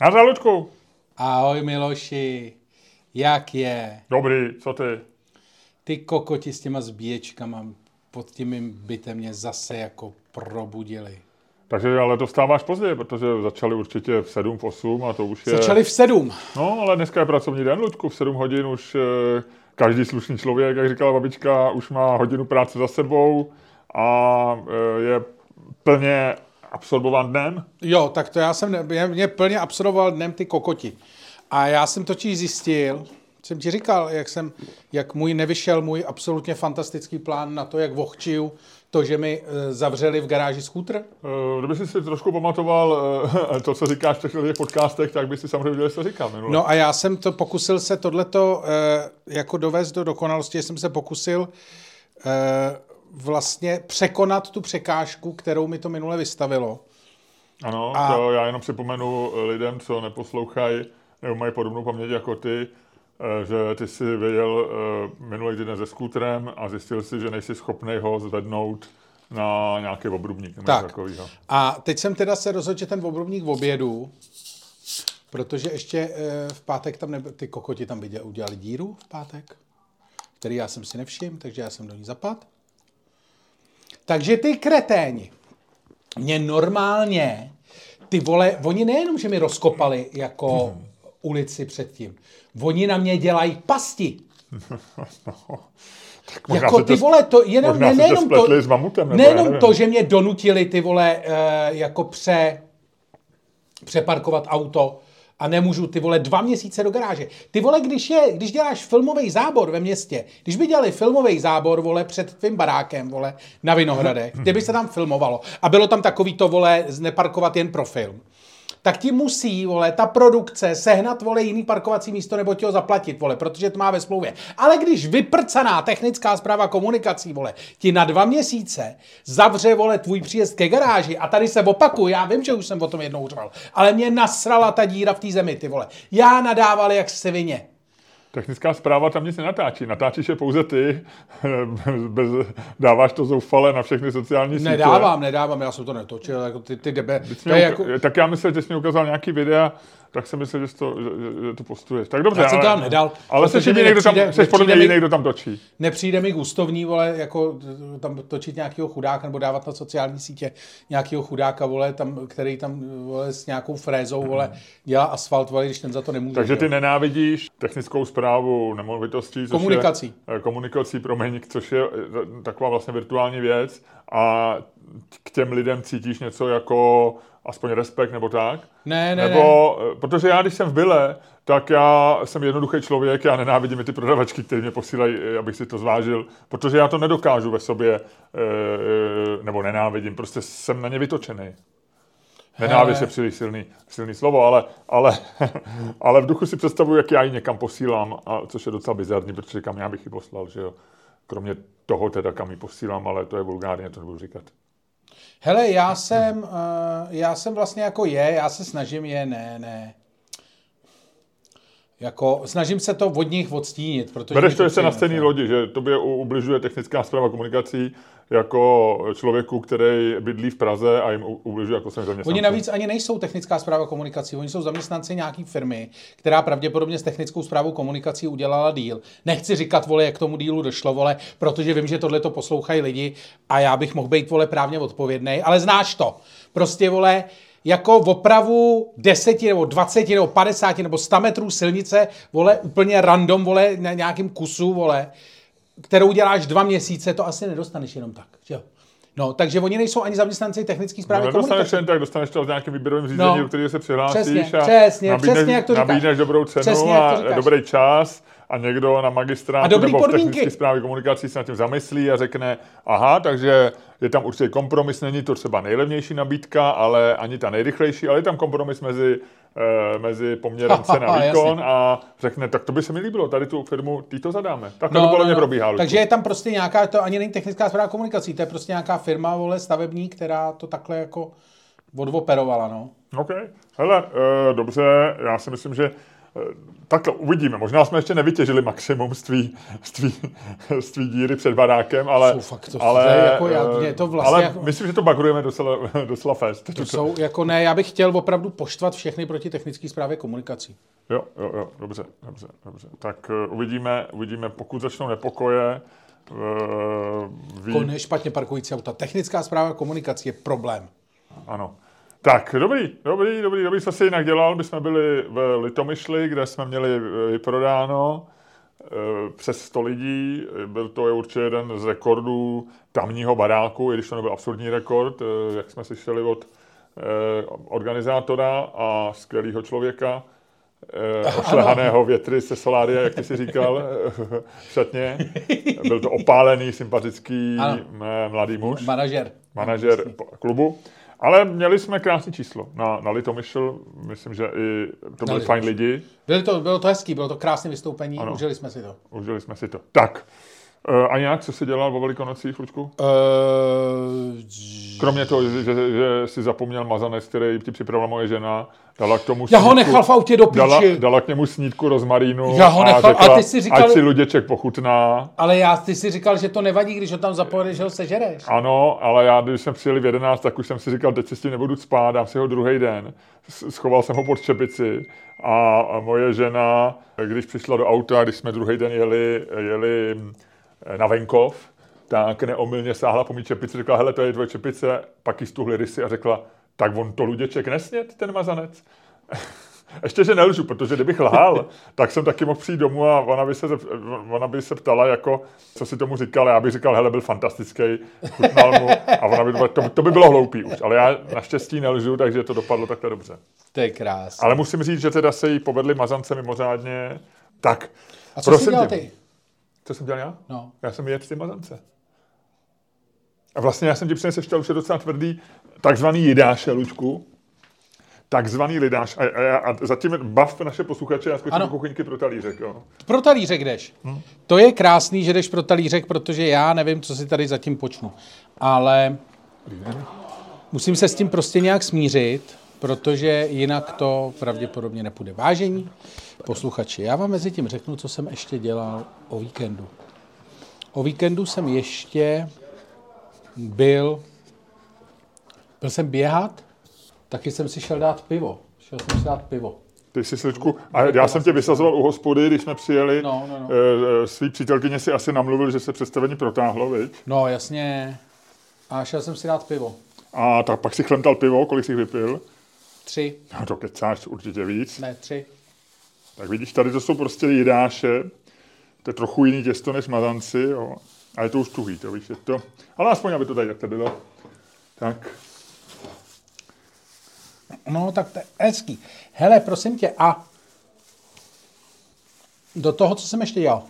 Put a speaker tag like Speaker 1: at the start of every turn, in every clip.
Speaker 1: Nazdar, Luďku.
Speaker 2: Ahoj Miloši, jak je?
Speaker 1: Dobrý, co ty?
Speaker 2: Ty kokoti s těma zbíječkama pod tím mým bytem mě zase jako probudili.
Speaker 1: Takže ale to vstáváš později, protože začali určitě v 7, v 8 a to už je...
Speaker 2: Začali v 7.
Speaker 1: No, ale dneska je pracovní den, Luďku, v 7 hodin už eh, každý slušný člověk, jak říkala babička, už má hodinu práce za sebou a eh, je plně absorbován dnem.
Speaker 2: Jo, tak to já jsem, mě, mě plně absorboval dnem ty kokoti. A já jsem totiž zjistil, jsem ti říkal, jak jsem, jak můj nevyšel můj absolutně fantastický plán na to, jak vohčiju to, že mi e, zavřeli v garáži skútr.
Speaker 1: Eh, Kdyby jsi si trošku pamatoval eh, to, co říkáš v těch podcastech, tak by si samozřejmě viděl, co říkal minule.
Speaker 2: No a já jsem to pokusil se tohleto jako dovést do dokonalosti, že jsem se pokusil vlastně překonat tu překážku, kterou mi to minule vystavilo.
Speaker 1: Ano,
Speaker 2: A-
Speaker 1: to já jenom připomenu lidem, co neposlouchají, nebo mají podobnou paměť jako ty, eh, že ty jsi věděl eh, minulý týden se skútrem a zjistil si, že nejsi schopný ho zvednout na nějaký obrubník nebo
Speaker 2: Tak. A teď jsem teda se rozhodl, že ten obrubník v obědu, protože ještě eh, v pátek tam nebyl, ty kokoti tam viděl, udělali díru v pátek, který já jsem si nevšiml, takže já jsem do ní zapad. Takže ty kreténi, mě normálně, ty vole, oni nejenom, že mi rozkopali jako ulici předtím, oni na mě dělají pasti.
Speaker 1: Tak možná
Speaker 2: Jako ty vole, to jenom,
Speaker 1: možná
Speaker 2: ne, nejenom to,
Speaker 1: s mamutem,
Speaker 2: nejenom to, že mě donutili ty vole eh, jako pře, přeparkovat auto a nemůžu ty vole dva měsíce do garáže. Ty vole, když, je, když děláš filmový zábor ve městě, když by dělali filmový zábor, vole, před tvým barákem, vole, na Vinohradech, kde by se tam filmovalo a bylo tam takový to, vole, neparkovat jen pro film, tak ti musí, vole, ta produkce sehnat, vole, jiný parkovací místo nebo ti ho zaplatit, vole, protože to má ve smlouvě. Ale když vyprcaná technická zpráva komunikací, vole, ti na dva měsíce zavře, vole, tvůj příjezd ke garáži a tady se opakuju, já vím, že už jsem o tom jednou řval, ale mě nasrala ta díra v té zemi, ty vole. Já nadával jak svině.
Speaker 1: Technická zpráva tam nic nenatáčí. Natáčíš je pouze ty, bez, dáváš to zoufale na všechny sociální sítě.
Speaker 2: Nedávám, nedávám, já jsem to netočil, jako ty, ty debe. To jako,
Speaker 1: Tak já myslím, že jsi mi ukázal nějaký videa, tak jsem myslel, že, to, že, že to postuješ. Tak dobře,
Speaker 2: Já jsem
Speaker 1: ale,
Speaker 2: to tam nedal,
Speaker 1: ale jsi
Speaker 2: protože mi
Speaker 1: jediný, kdo tam, jsi podle mě jediný, kdo tam točí.
Speaker 2: nepřijde mi gustovní, vole, jako t- tam točit nějakého chudáka nebo dávat na sociální sítě nějakého chudáka, vole, tam, který tam vole, s nějakou frézou, vole, dělá asfalt, vole, když ten za to nemůže.
Speaker 1: Takže
Speaker 2: že
Speaker 1: ty
Speaker 2: jo.
Speaker 1: nenávidíš technickou zprávu nemovitostí,
Speaker 2: Komunikací.
Speaker 1: Je, eh, komunikací, promiň, což je eh, taková vlastně virtuální věc a k těm lidem cítíš něco jako aspoň respekt nebo tak?
Speaker 2: Ne, ne,
Speaker 1: nebo, ne. Protože já, když jsem v Byle, tak já jsem jednoduchý člověk, já nenávidím i ty prodavačky, které mě posílají, eh, abych si to zvážil, protože já to nedokážu ve sobě, eh, eh, nebo nenávidím, prostě jsem na ně vytočený. Nenávist je příliš silný, silný slovo, ale, ale, ale v duchu si představuji, jak já ji někam posílám, a, což je docela bizarní, protože kam já bych ji poslal, že jo. Kromě toho teda, kam ji posílám, ale to je vulgárně, to nebudu říkat.
Speaker 2: Hele, já jsem, uh, já jsem vlastně jako je, já se snažím je, ne, ne. Jako, snažím se to od nich odstínit, protože...
Speaker 1: Bereš to, že se na stejné
Speaker 2: nefér.
Speaker 1: lodi, že tobě ubližuje technická zpráva komunikací jako člověku, který bydlí v Praze a jim ubližuje jako jsem zaměstnanci.
Speaker 2: Oni navíc ani nejsou technická zpráva komunikací, oni jsou zaměstnanci nějaký firmy, která pravděpodobně s technickou zprávou komunikací udělala díl. Nechci říkat, vole, jak tomu dílu došlo, vole, protože vím, že tohle to poslouchají lidi a já bych mohl být, vole, právně odpovědný, ale znáš to. Prostě, vole, jako v opravu 10 nebo 20 nebo 50 nebo 100 metrů silnice, vole, úplně random, vole, na nějakým kusu, vole, kterou děláš dva měsíce, to asi nedostaneš jenom tak, že jo? No, takže oni nejsou ani zaměstnanci technické
Speaker 1: No,
Speaker 2: zprávy
Speaker 1: nedostaneš
Speaker 2: komunikace.
Speaker 1: jen tak, dostaneš to v nějakém výběrovém řízení,
Speaker 2: No.
Speaker 1: do kterého se přihlásíš
Speaker 2: Přesně,
Speaker 1: a
Speaker 2: přesně,
Speaker 1: nabídneš,
Speaker 2: přesně jak to říkáš.
Speaker 1: nabídneš dobrou cenu
Speaker 2: Přesně
Speaker 1: a dobrý čas a někdo na magistrátu
Speaker 2: A dobrý
Speaker 1: nebo v
Speaker 2: podmínky.
Speaker 1: technické zprávě komunikací se nad tím zamyslí a řekne, aha, takže je tam určitě kompromis, není to třeba nejlevnější nabídka, ale ani ta nejrychlejší, ale je tam kompromis mezi, mezi poměrem cena
Speaker 2: Jasně.
Speaker 1: výkon a řekne, tak to by se mi líbilo, tady tu firmu, ty to zadáme. Tak to podle mě probíhá. Luďku.
Speaker 2: No, Takže je tam prostě nějaká, to ani není technická zpráva komunikací, to je prostě nějaká firma, vole, stavební, která to takhle jako odvoperovala, no.
Speaker 1: OK. Hele, uh, dobře, já si myslím, že takhle uvidíme. Možná jsme ještě nevytěžili maximum z tvý, z tvý, z tvý díry před barákem, ale...
Speaker 2: Jsou fakt to,
Speaker 1: ale,
Speaker 2: to je jako, já, mě to vlastně
Speaker 1: ale
Speaker 2: jako,
Speaker 1: myslím, že to bagrujeme docela, docela fest.
Speaker 2: to jsou, jako ne, já bych chtěl opravdu poštvat všechny proti technické zprávě komunikací.
Speaker 1: Jo, jo, jo, dobře, dobře, dobře. Tak uh, uvidíme, uvidíme, pokud začnou nepokoje, uh, ví...
Speaker 2: Kon, špatně parkující auta. Technická zpráva komunikací je problém.
Speaker 1: Ano. Tak, dobrý, dobrý, dobrý, dobrý, co jsi jinak dělal? My jsme byli v Litomyšli, kde jsme měli eh, vyprodáno eh, přes 100 lidí. Byl to určitě jeden z rekordů tamního baráku, i když to nebyl absurdní rekord, eh, jak jsme slyšeli od organizátora a skvělého člověka, ošlehaného větry se solária, jak ty si říkal, šatně. Byl to opálený, sympatický ano. mladý muž.
Speaker 2: Manažer.
Speaker 1: Manažer klubu. Ale měli jsme krásné číslo na, na Litomyšl, myslím, že i to byli fajn lidi.
Speaker 2: Bylo to, bylo to hezký, bylo to krásné vystoupení, ano. užili jsme si to.
Speaker 1: Užili jsme si to. Tak, a nějak, co jsi dělal o Velikonocích, Lučku? Uh, Kromě toho, že, že, že jsi zapomněl mazanec, který ti připravila moje žena, dala k tomu
Speaker 2: Já ho nechal v autě do píči.
Speaker 1: Dala, dala k němu snídku rozmarínu
Speaker 2: Já ho nechal,
Speaker 1: a, řekla,
Speaker 2: a ty si říkal,
Speaker 1: ať si luděček pochutná.
Speaker 2: Ale já, ty si říkal, že to nevadí, když ho tam zapojedeš, že ho sežereš.
Speaker 1: Ano, ale já, když jsme přijeli v 11, tak už jsem si říkal, teď si s tím nebudu spát, dám si ho druhý den. Schoval jsem ho pod čepici a, a moje žena, když přišla do auta, když jsme druhý den jeli, jeli na venkov, tak neomylně sáhla po mý čepici, řekla, hele, to je tvoje čepice, pak jí stuhly rysy a řekla, tak on to luděček nesnět, ten mazanec. Ještě, že nelžu, protože kdybych lhal, tak jsem taky mohl přijít domů a ona by se, ona by se ptala, jako, co si tomu říkal. Já bych říkal, hele, byl fantastický, chutnal mu. A ona by, to, to by bylo hloupý už. Ale já naštěstí nelžu, takže to dopadlo takhle dobře.
Speaker 2: To je krásné.
Speaker 1: Ale musím říct, že teda se jí povedli mazance mimořádně. Tak,
Speaker 2: a co jsi dělal ty?
Speaker 1: Co jsem dělal já?
Speaker 2: No.
Speaker 1: Já jsem jedl ty mazance. A vlastně já jsem ti přinesl ještě už je docela tvrdý takzvaný jidáše, Lučku. Takzvaný lidáš. A, a, a zatím bav naše posluchače, já skočím do kuchyňky pro talířek. Jo.
Speaker 2: Pro talířek jdeš. Hmm. To je krásný, že jdeš pro talířek, protože já nevím, co si tady zatím počnu. Ale musím se s tím prostě nějak smířit, protože jinak to pravděpodobně nepůjde. Vážení posluchači, já vám mezi tím řeknu, co jsem ještě dělal o víkendu. O víkendu jsem ještě byl, byl jsem běhat, taky jsem si šel dát pivo. Šel jsem si dát pivo.
Speaker 1: Ty jsi sličku, a já jsem tě vysazoval u hospody, když jsme přijeli.
Speaker 2: No, no, no.
Speaker 1: E, svý přítelkyně si asi namluvil, že se představení protáhlo, viď?
Speaker 2: No, jasně. A šel jsem si dát pivo.
Speaker 1: A tak pak si chlemtal pivo, kolik jsi vypil?
Speaker 2: Tři.
Speaker 1: No to kecáš určitě víc.
Speaker 2: Ne, tři.
Speaker 1: Tak vidíš, tady to jsou prostě jidáše. To je trochu jiný těsto než mazanci, jo. A je to už tuhý, to víš, je to. Ale aspoň, aby to tady takto bylo. Tak.
Speaker 2: No, tak to je hezký. Hele, prosím tě, a do toho, co jsem ještě dělal.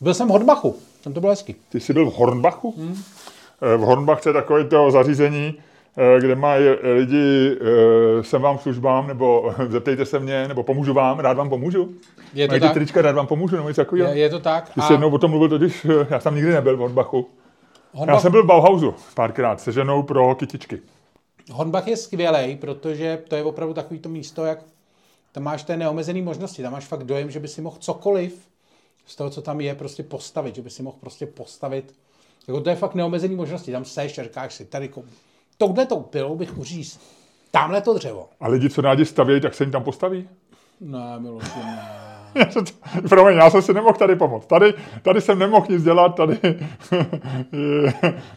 Speaker 2: Byl jsem v Hornbachu, tam to bylo hezky.
Speaker 1: Ty jsi byl v Hornbachu?
Speaker 2: Hmm.
Speaker 1: V Hornbach je takové to zařízení, eh, kde mají lidi, eh, jsem vám službám, nebo zeptejte se mě, nebo pomůžu vám, rád vám pomůžu.
Speaker 2: Je to
Speaker 1: Mají
Speaker 2: tak?
Speaker 1: trička, rád vám pomůžu, nebo něco takového.
Speaker 2: Je, je to tak.
Speaker 1: Ty jsi jednou o tom mluvil totiž, já jsem nikdy nebyl v Hornbachu.
Speaker 2: Hornbach,
Speaker 1: Já jsem byl v Bauhausu párkrát se ženou pro kytičky.
Speaker 2: Hornbach je skvělý, protože to je opravdu takový to místo, jak tam máš té neomezené možnosti, tam máš fakt dojem, že by si mohl cokoliv z toho, co tam je, prostě postavit, že by si mohl prostě postavit. Jako to je fakt neomezený možnosti, tam seš a říkáš si, tady kou... touhle tou pilou bych uříz tamhle to dřevo.
Speaker 1: A lidi, co rádi stavějí, tak se jim tam postaví?
Speaker 2: Ne, milosti, ne.
Speaker 1: Promiň, já jsem si nemohl tady pomoct. Tady, tady jsem nemohl nic dělat, tady.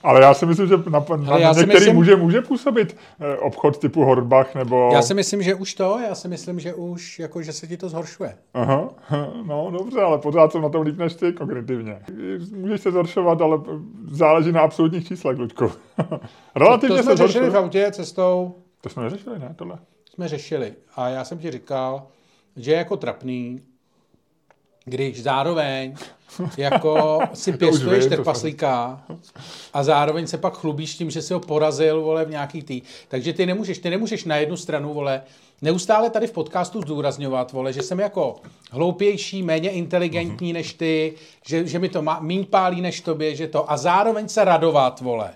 Speaker 1: Ale já si myslím, že na, na
Speaker 2: já
Speaker 1: některý
Speaker 2: myslím-
Speaker 1: může, může působit eh, obchod typu Hornbach nebo...
Speaker 2: Já si myslím, že už to, já si myslím, že už, jako, že se ti to zhoršuje.
Speaker 1: Aha, no dobře, ale pořád jsem na tom líp než ty kognitivně. Můžeš se zhoršovat, ale záleží na absolutních číslech, Luďku.
Speaker 2: To
Speaker 1: Relativně
Speaker 2: jsme
Speaker 1: se
Speaker 2: řešili v autě cestou,
Speaker 1: To jsme neřešili, ne, tohle?
Speaker 2: jsme řešili. A já jsem ti říkal, že je jako trapný, když zároveň jako si pěstuješ trpaslíka a zároveň se pak chlubíš tím, že si ho porazil, vole, v nějaký tý. Takže ty nemůžeš, ty nemůžeš na jednu stranu, vole, neustále tady v podcastu zdůrazňovat, vole, že jsem jako hloupější, méně inteligentní než ty, že, že mi to má, míň pálí než tobě, že to, a zároveň se radovat, vole,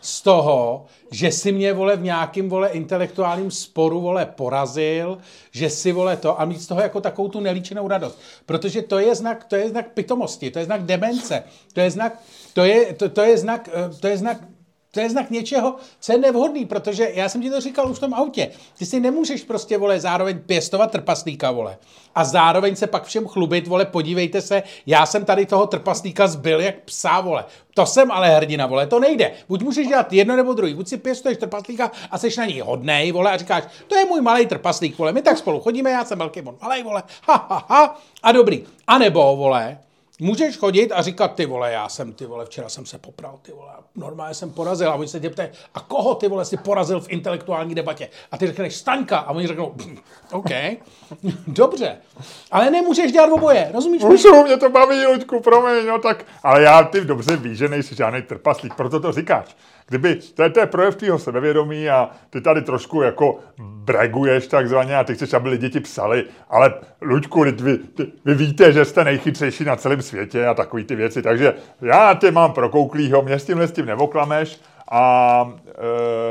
Speaker 2: z toho, že si mě, vole, v nějakým, vole, intelektuálním sporu, vole, porazil, že si, vole, to a mít z toho jako takovou tu nelíčenou radost. Protože to je znak, to je znak pitomosti, to je znak demence, to je znak, to je, to, to je znak, eh, to je znak to je znak něčeho, co je nevhodný, protože já jsem ti to říkal už v tom autě. Ty si nemůžeš prostě, vole, zároveň pěstovat trpaslíka, vole. A zároveň se pak všem chlubit, vole, podívejte se, já jsem tady toho trpaslíka zbyl jak psa, vole. To jsem ale hrdina, vole, to nejde. Buď můžeš dělat jedno nebo druhý. Buď si pěstuješ trpaslíka a seš na něj hodnej, vole, a říkáš, to je můj malý trpaslík, vole, my tak spolu chodíme, já jsem velký, on malý, vole, ha, ha, ha, a dobrý. A nebo, vole, Můžeš chodit a říkat, ty vole, já jsem, ty vole, včera jsem se popral, ty vole, normálně jsem porazil. A oni se tě ptají, a koho ty vole si porazil v intelektuální debatě? A ty řekneš, Staňka. A oni řeknou, OK, dobře. Ale nemůžeš dělat oboje, rozumíš?
Speaker 1: Můžu, mě to baví, Luďku, promiň, no tak. Ale já ty dobře víš, že nejsi žádný trpaslík, proto to říkáš. Kdyby, to je, to je projev tvýho sebevědomí a ty tady trošku jako breguješ takzvaně a ty chceš, aby lidi ti psali, ale Luďku, vy, ty, vy víte, že jste nejchytřejší na celém světě a takový ty věci, takže já tě mám prokouklýho, mě s tímhle s tím nevoklameš a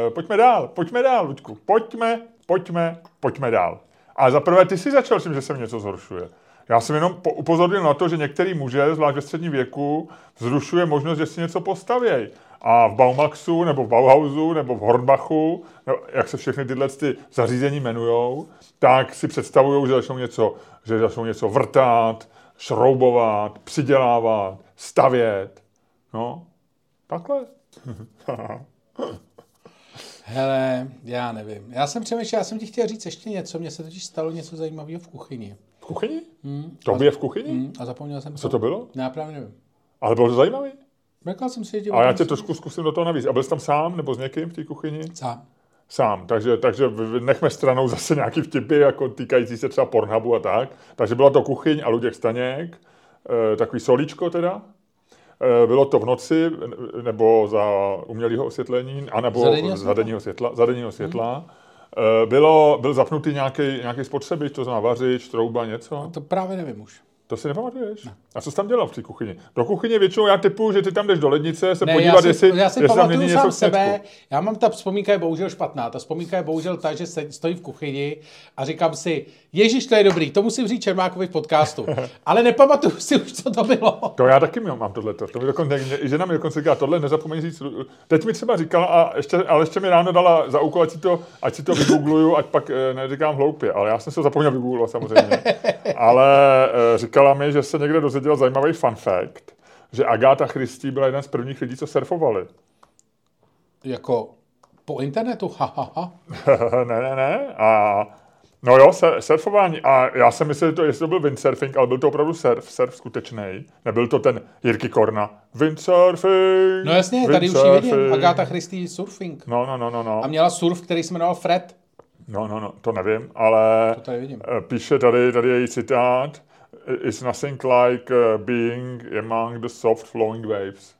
Speaker 1: e, pojďme dál, pojďme dál, Luďku, pojďme, pojďme, pojďme dál. A zaprvé ty si začal s tím, že se mi něco zhoršuje. Já jsem jenom upozornil na to, že některý muže, zvlášť ve středním věku, vzrušuje možnost, že si něco postavějí. A v Baumaxu, nebo v Bauhausu, nebo v Hornbachu, no, jak se všechny tyhle ty zařízení jmenují, tak si představují, že začnou něco, že začnou něco vrtat, šroubovat, přidělávat, stavět. No, takhle.
Speaker 2: Hele, já nevím. Já jsem přemýšlel, já jsem ti chtěl říct ještě něco, mně se totiž stalo něco zajímavého v kuchyni.
Speaker 1: V kuchyni? Hmm. To je v kuchyni? Hmm,
Speaker 2: a zapomněl jsem
Speaker 1: Co to bylo?
Speaker 2: Já právě nevím.
Speaker 1: Ale bylo to zajímavé?
Speaker 2: Řekl jsem si,
Speaker 1: A já tě trošku zkusím do toho navíc. A byl jsi tam sám nebo s někým v té kuchyni?
Speaker 2: Sám.
Speaker 1: Sám, takže, takže nechme stranou zase nějaký vtipy, jako týkající se třeba Pornhubu a tak. Takže byla to kuchyň a Luděk Staněk, e, takový solíčko teda. E, bylo to v noci, nebo za umělého osvětlení, anebo za denního světla. Za denního světla. Hmm. Bylo, byl zapnutý nějaký, nějaký spotřebič, to znamená vařič, trouba, něco?
Speaker 2: A to právě nevím už.
Speaker 1: To si nepamatuješ? Ne. A co jsi tam dělal v té kuchyni? Do kuchyně většinou já typu, že ty tam jdeš do lednice se ne, podívat, já si, jestli,
Speaker 2: já si
Speaker 1: jestli
Speaker 2: tam není něco sebe. Já mám ta vzpomínka je bohužel špatná. Ta vzpomínka je bohužel ta, že se stojí v kuchyni a říkám si, Ježíš, to je dobrý, to musím říct Čermákovi v podcastu. Ale nepamatuju si už, co to bylo.
Speaker 1: To já taky mám tohle. To mi dokonce, žena mi dokonce říká, tohle nezapomeň říct. Teď mi třeba říkala, a ještě, ale ještě mi ráno dala za úkol, ať si to, ať si to vygoogluju, ať pak eh, neříkám hloupě. Ale já jsem se zapomněl vygooglovat samozřejmě. ale eh, říkala mi, že se někde dozvěděl zajímavý fun fact, že Agáta Christie byla jeden z prvních lidí, co surfovali.
Speaker 2: Jako po internetu? Ha, ha, ha.
Speaker 1: ne, ne, ne. A No jo, surfování. A já jsem myslel, že to, jestli to byl windsurfing, ale byl to opravdu surf, surf skutečný. Nebyl to ten Jirky Korna. Windsurfing.
Speaker 2: No jasně, windsurfing. tady už ji vidím. Agáta Christie surfing.
Speaker 1: No, no, no, no, no.
Speaker 2: A měla surf, který se jmenoval Fred.
Speaker 1: No, no, no, to nevím, ale
Speaker 2: to tady vidím.
Speaker 1: Eh, píše tady, tady její citát is nothing like uh, being among the soft flowing waves.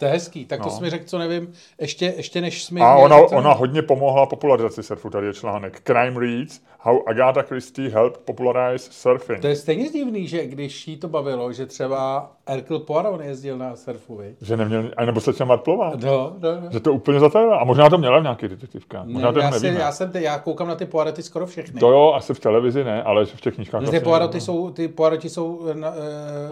Speaker 2: To je hezký, tak to no. jsi mi řekl, co nevím, ještě, ještě než jsme...
Speaker 1: A ona, ona hodně pomohla popularizaci surfu, tady je článek. Crime Reads, How Agatha Christie Helped Popularize Surfing.
Speaker 2: To je stejně divný, že když jí to bavilo, že třeba Hercule Poirot jezdil na surfu, vi?
Speaker 1: Že neměl, a nebo se Marplová.
Speaker 2: No, no, no.
Speaker 1: Že to úplně zatajila. A možná to měla v nějaký detektivkách. Možná
Speaker 2: ne, já, si, já, jsem te, já koukám na ty Poiroty skoro všechny.
Speaker 1: To jo, asi v televizi ne, ale v těch knížkách.
Speaker 2: Ty Poiroty jsou, ty Poiroty jsou... Na, uh,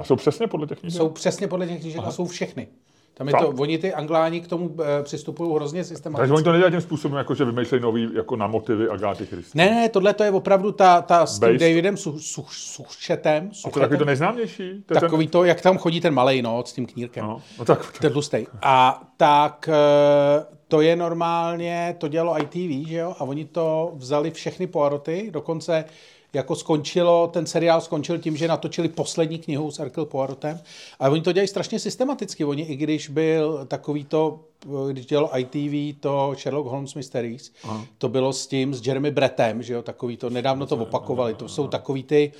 Speaker 1: a jsou přesně podle těch knížek?
Speaker 2: Jsou přesně podle těch knížek a jsou všechny. Tam je to, oni ty angláni k tomu e, přistupují hrozně systematicky.
Speaker 1: Takže oni to nedělají tím způsobem, jako že vymýšlejí nový jako na motivy Agáty Christy.
Speaker 2: Ne, ne, tohle to je opravdu ta, ta s tím Davidem su, su, Sušetem.
Speaker 1: A to je takový to nejznámější?
Speaker 2: To takový ten... to, jak tam chodí ten malej, no, s tím knírkem.
Speaker 1: No, no tak.
Speaker 2: Ten tlustej. A tak e, to je normálně, to dělalo ITV, že jo? A oni to vzali všechny Poiroty, dokonce jako skončilo, ten seriál skončil tím, že natočili poslední knihu s Hercule Poirotem. A oni to dělají strašně systematicky. Oni, i když byl takový to, když dělalo ITV, to Sherlock Holmes Mysteries, Aha. to bylo s tím, s Jeremy Brettem, že jo, takový to, nedávno to opakovali. To jsou takový ty,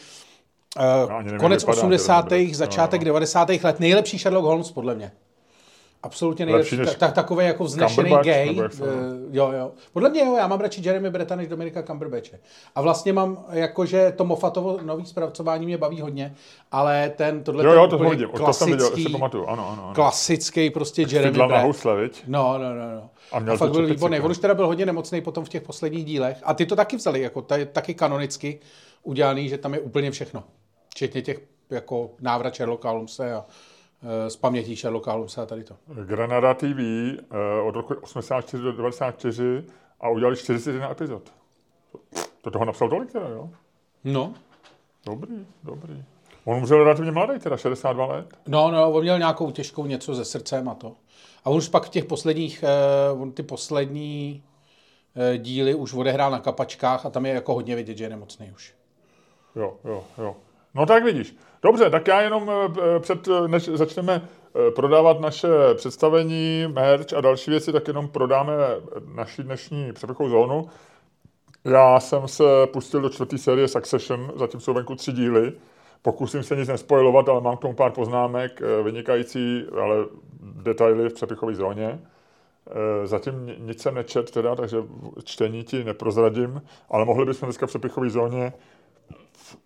Speaker 2: Uh, konec vypadá, 80. začátek no. 90. let, nejlepší Sherlock Holmes, podle mě. Absolutně
Speaker 1: Lepší
Speaker 2: nejlepší.
Speaker 1: než
Speaker 2: Ta, ta, takový jako vznešený gay.
Speaker 1: nebo
Speaker 2: eh, jo, jo. Podle mě jo, já mám radši Jeremy Bretta než Dominika Cumberbatche. A vlastně mám, jakože to Moffatovo nový zpracování mě baví hodně, ale ten, tohle
Speaker 1: Jo, jo, to
Speaker 2: úplně
Speaker 1: hodím. To jsem viděl,
Speaker 2: klasický,
Speaker 1: si pamatuju. Ano, ano. ano.
Speaker 2: klasický prostě Jeremy
Speaker 1: Fidla na housle, viď?
Speaker 2: No, no, no, no.
Speaker 1: A měl
Speaker 2: a fakt byl výborný. On už teda byl hodně nemocný potom v těch posledních dílech. A ty to taky vzali, jako ta, taky kanonicky udělaný, že tam je úplně všechno. Včetně těch jako návrat Sherlocka Holmese a z pamětí Sherlocka Holmesa a tady to.
Speaker 1: Granada TV eh, od roku 84 do 94 a udělali 41 epizod. To toho napsal tolik teda, jo?
Speaker 2: No,
Speaker 1: Dobrý, dobrý. On umřel relativně mladý, teda 62 let.
Speaker 2: No, no, on měl nějakou těžkou něco se srdcem a to. A on už pak v těch posledních, uh, on ty poslední díly už odehrál na kapačkách a tam je jako hodně vidět, že je nemocný už.
Speaker 1: Jo, jo, jo. No tak vidíš. Dobře, tak já jenom eh, před, eh, než začneme eh, prodávat naše představení, merch a další věci, tak jenom prodáme naši dnešní přepichovou zónu. Já jsem se pustil do čtvrté série Succession, zatím jsou venku tři díly. Pokusím se nic nespojovat, ale mám k tomu pár poznámek, eh, vynikající, ale detaily v přepichové zóně. Eh, Zatím ni- nic jsem nečet teda, takže čtení ti neprozradím, ale mohli bychom dneska v přepichové zóně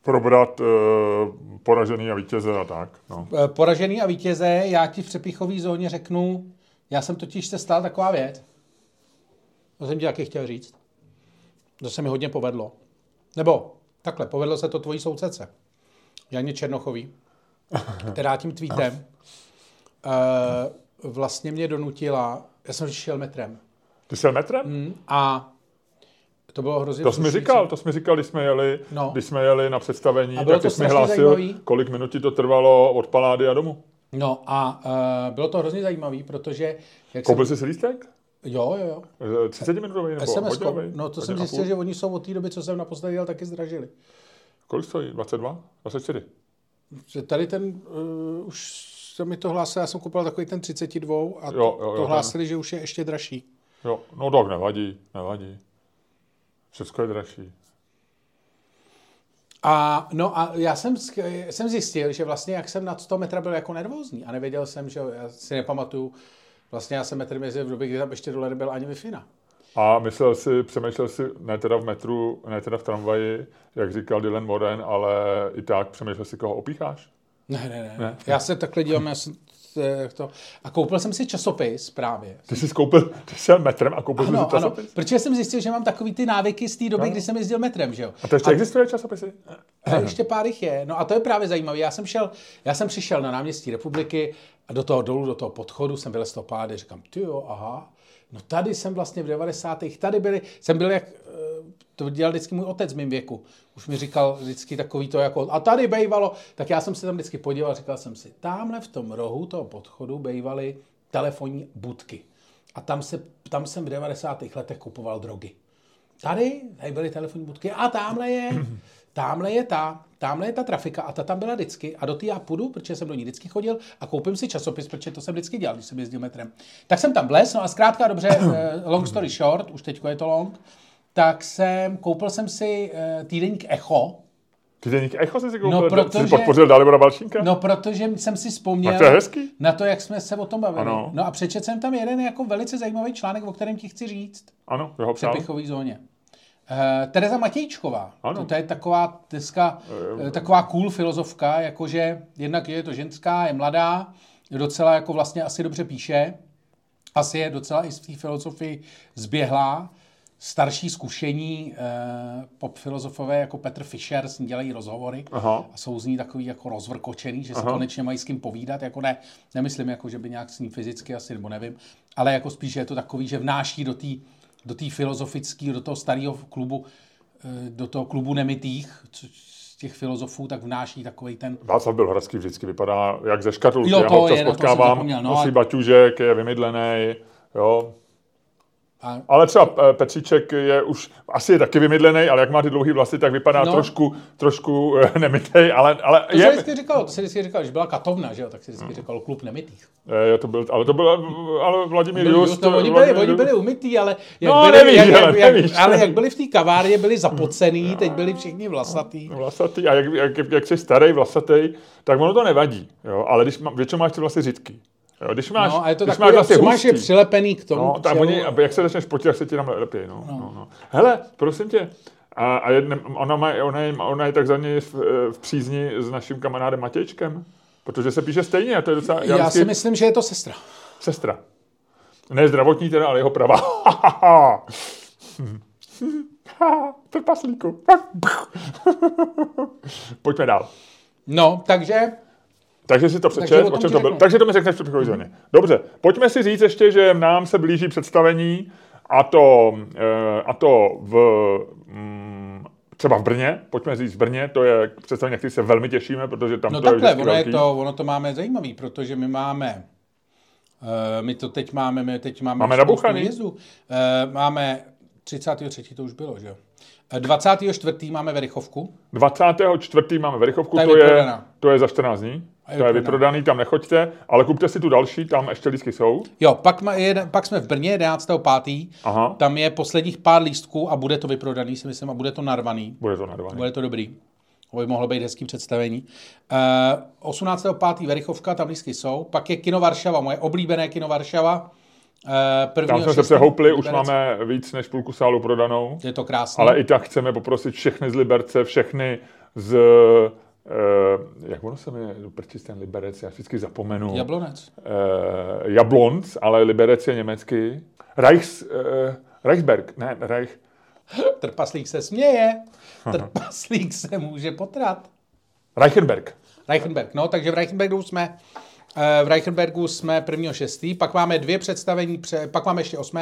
Speaker 1: probrat eh, poražený a vítěze a tak. No.
Speaker 2: Eh, Poražený a vítěze, já ti v přepichové zóně řeknu, já jsem totiž se stal taková věc. To jsem ti taky chtěl říct. To se mi hodně povedlo. Nebo takhle, povedlo se to tvojí soucece. Janě Černochový, která tím tweetem eh, vlastně mě donutila, já jsem šel metrem.
Speaker 1: Ty jsi metrem?
Speaker 2: Mm, A to bylo hrozně
Speaker 1: To jsi mi
Speaker 2: vzrušující.
Speaker 1: říkal, to jsi mi říkal, když jsme jeli,
Speaker 2: No.
Speaker 1: když jsme jeli na představení,
Speaker 2: A bylo
Speaker 1: tak
Speaker 2: to
Speaker 1: jsi mi hlásil,
Speaker 2: zajímavý.
Speaker 1: kolik minut ti to trvalo od Palády a domů.
Speaker 2: No a uh, bylo to hrozně zajímavé, protože... Jak
Speaker 1: Koupil
Speaker 2: jsem,
Speaker 1: jsi si lístek?
Speaker 2: jo, jo, jo.
Speaker 1: Eh, 30 minutový nebo
Speaker 2: SMS,
Speaker 1: hodinový?
Speaker 2: no to jsem zjistil, že oni jsou od té doby, co jsem naposledy jel, taky zdražili.
Speaker 1: Kolik stojí? 22? 24?
Speaker 2: Že tady ten, uh, už se mi to hlásilo, já jsem koupil takový ten 32 a
Speaker 1: Jo,
Speaker 2: to,
Speaker 1: jo, jo,
Speaker 2: to
Speaker 1: ten.
Speaker 2: hlásili, že už je ještě dražší.
Speaker 1: Jo, no tak nevadí, nevadí. Všechno je dražší.
Speaker 2: A no a já jsem, jsem zjistil, že vlastně jak jsem nad 100 metra byl jako nervózní a nevěděl jsem, že já si nepamatuju, vlastně já jsem metr jezdil v době, kdy tam ještě dole nebyl ani wi
Speaker 1: A myslel si, přemýšlel si, ne teda v metru, ne teda v tramvaji, jak říkal Dylan Moran, ale i tak přemýšlel si, koho opícháš?
Speaker 2: Ne, ne, ne,
Speaker 1: Ne?
Speaker 2: Já se takhle dívám, já jsem, to. A koupil jsem si časopis právě.
Speaker 1: Ty jsi koupil, ty jsi metrem a koupil jsi si
Speaker 2: Ano, ano,
Speaker 1: časopis?
Speaker 2: protože jsem zjistil, že mám takový ty návyky z té doby, kdy jsem jezdil metrem, že jo.
Speaker 1: A to ještě existuje časopisy?
Speaker 2: A ještě pár jich je. No a to je právě zajímavé. Já jsem šel, já jsem přišel na náměstí republiky a do toho dolů, do toho podchodu jsem vylez z toho pády, říkám, ty jo, aha, no tady jsem vlastně v 90. tady byli, jsem byl jak, eh, to dělal vždycky můj otec v mém věku. Už mi říkal vždycky takový to jako, a tady bejvalo, tak já jsem se tam vždycky podíval, říkal jsem si, tamhle v tom rohu toho podchodu bejvaly telefonní budky. A tam, se, tam jsem v 90. letech kupoval drogy. Tady, tady byly telefonní budky a tamhle je, tamhle je ta, tamhle je ta trafika a ta tam byla vždycky a do té já půjdu, protože jsem do ní vždycky chodil a koupím si časopis, protože to jsem vždycky dělal, když jsem jezdil metrem. Tak jsem tam vlez, no a zkrátka dobře, eh, long story short, už teď je to long, tak jsem, koupil jsem si eh, týdeník Echo,
Speaker 1: Ty deník Echo jsi si koupil?
Speaker 2: No,
Speaker 1: Jsi
Speaker 2: protože-
Speaker 1: podpořil Dalibora Balšínka?
Speaker 2: no protože jsem si vzpomněl
Speaker 1: to
Speaker 2: na to, jak jsme se o tom bavili.
Speaker 1: Ano.
Speaker 2: No a přečet jsem tam jeden jako velice zajímavý článek, o kterém ti chci říct.
Speaker 1: Ano, to ho psal.
Speaker 2: přepichové zóně. Uh, Tereza Matějčková,
Speaker 1: Ano.
Speaker 2: to, to je taková dneska, uh, taková cool filozofka, jakože jednak je to ženská, je mladá, docela jako vlastně asi dobře píše, asi je docela i z té filozofii zběhlá, starší zkušení uh, pop filozofové jako Petr Fischer s ní dělají rozhovory
Speaker 1: Aha.
Speaker 2: a jsou z ní takový jako rozvrkočený, že se konečně mají s kým povídat, jako ne, nemyslím jako, že by nějak s ní fyzicky asi, nebo nevím, ale jako spíš, že je to takový, že vnáší do té do té filozofické, do toho starého klubu, eh, do toho klubu nemitých, co, z těch filozofů, tak vnáší takový ten,
Speaker 1: Václav Bělohradský vždycky vypadá jak ze škatulky.
Speaker 2: Jo,
Speaker 1: Já
Speaker 2: to
Speaker 1: ho občas
Speaker 2: je, jsem
Speaker 1: potkávám,
Speaker 2: no,
Speaker 1: nosí baťužek, je vymydlený, jo.
Speaker 2: A
Speaker 1: Ale třeba eh, Petříček je už, asi je taky vymydlený, ale jak má ty dlouhé vlasy, tak vypadá
Speaker 2: No.
Speaker 1: trošku, trošku eh, nemytej, ale, ale
Speaker 2: to se
Speaker 1: je,
Speaker 2: vždycky říkalo, to se vždycky říkalo, že byla katovna, že jo, tak se vždycky říkalo klub nemitých.
Speaker 1: je, to byl, ale to byl, ale Vladimír
Speaker 2: Byli,
Speaker 1: Just.
Speaker 2: to, oni, byli,
Speaker 1: Vladimír
Speaker 2: oni byli umytý, ale jak
Speaker 1: No,
Speaker 2: byli,
Speaker 1: nevíš,
Speaker 2: jak,
Speaker 1: ale
Speaker 2: jak, jak,
Speaker 1: nevíš.
Speaker 2: ale jak byli v té kavárně, byli zapocený, teď byli všichni vlasatý.
Speaker 1: Vlasatý, a jak, jak, jak jsi starý, vlasatý, tak ono to nevadí, jo, ale když má, většinou máš ty vlasy řidký. Jo, když máš,
Speaker 2: No, a je to
Speaker 1: když
Speaker 2: takový,
Speaker 1: máš vlastně
Speaker 2: máš je přilepený k tomu
Speaker 1: No,
Speaker 2: tělu.
Speaker 1: oni, jak se začneš potit, tak se ti tam lepěji. No, no. No, Hele, prosím tě, a, a jedne, ona, má, ona, je, ona je takzvaně v, v přízni s naším kamarádem Matějčkem, protože se píše stejně a to je docela...
Speaker 2: Já
Speaker 1: vždycky-
Speaker 2: si myslím, že je to sestra.
Speaker 1: Sestra. Ne zdravotní teda, ale jeho pravá. Trpaslíku. Pojďme dál.
Speaker 2: No, takže
Speaker 1: Takže si to přečet,
Speaker 2: o
Speaker 1: o, čem to bylo. Takže to mi řekneš v zóně. Dobře, pojďme si říct ještě, že nám se blíží představení a to, eh, a to v, mm, třeba v Brně, pojďme říct v Brně, to je představení, na který se velmi těšíme, protože tam
Speaker 2: No
Speaker 1: to je
Speaker 2: takhle,
Speaker 1: vždycky
Speaker 2: ono, je
Speaker 1: velký.
Speaker 2: to, ono to máme zajímavý, protože my máme, uh, my to teď máme, my teď máme,
Speaker 1: Máme
Speaker 2: výjezdů. Uh, máme 33. to už bylo, že jo? Eh, 24. máme Verichovku.
Speaker 1: 24. máme Verichovku,
Speaker 2: Ta je
Speaker 1: to je, to je za 14 dní.
Speaker 2: Je
Speaker 1: To je vyprodaný, tam nechoďte, ale kupte si tu další, tam ještě lístky jsou.
Speaker 2: Jo, pak, ma, jeden, pak jsme v Brně 11.5.
Speaker 1: Aha.
Speaker 2: Tam je posledních pár lístků a bude to vyprodaný, si myslím, a bude to narvaný.
Speaker 1: Bude to narvaný.
Speaker 2: Bude to dobrý. To by mohlo být hezký představení. Uh, 18.5. Verichovka, tam lístky jsou. Pak je Kino Varšava, moje oblíbené Kino Varšava. Uh,
Speaker 1: Tam jsme se přehoupli, už máme víc než půlku sálu prodanou.
Speaker 2: Je to krásné.
Speaker 1: Ale i tak chceme poprosit všechny z Liberce, všechny z... Uh, jak ono se jmenuje? Prčis ten Liberec, já vždycky zapomenu.
Speaker 2: Jablonec.
Speaker 1: Uh, Jablonc, ale Liberec je německý. Reichs, uh, Reichsberg, ne, Reich,
Speaker 2: Trpaslík se směje. Trpaslík se může potrat.
Speaker 1: Reichenberg.
Speaker 2: Reichenberg. No, takže v Reichenbergu jsme eh, v Reichenbergu jsme 1.6. Pak máme dvě představení, pře- pak máme ještě 8.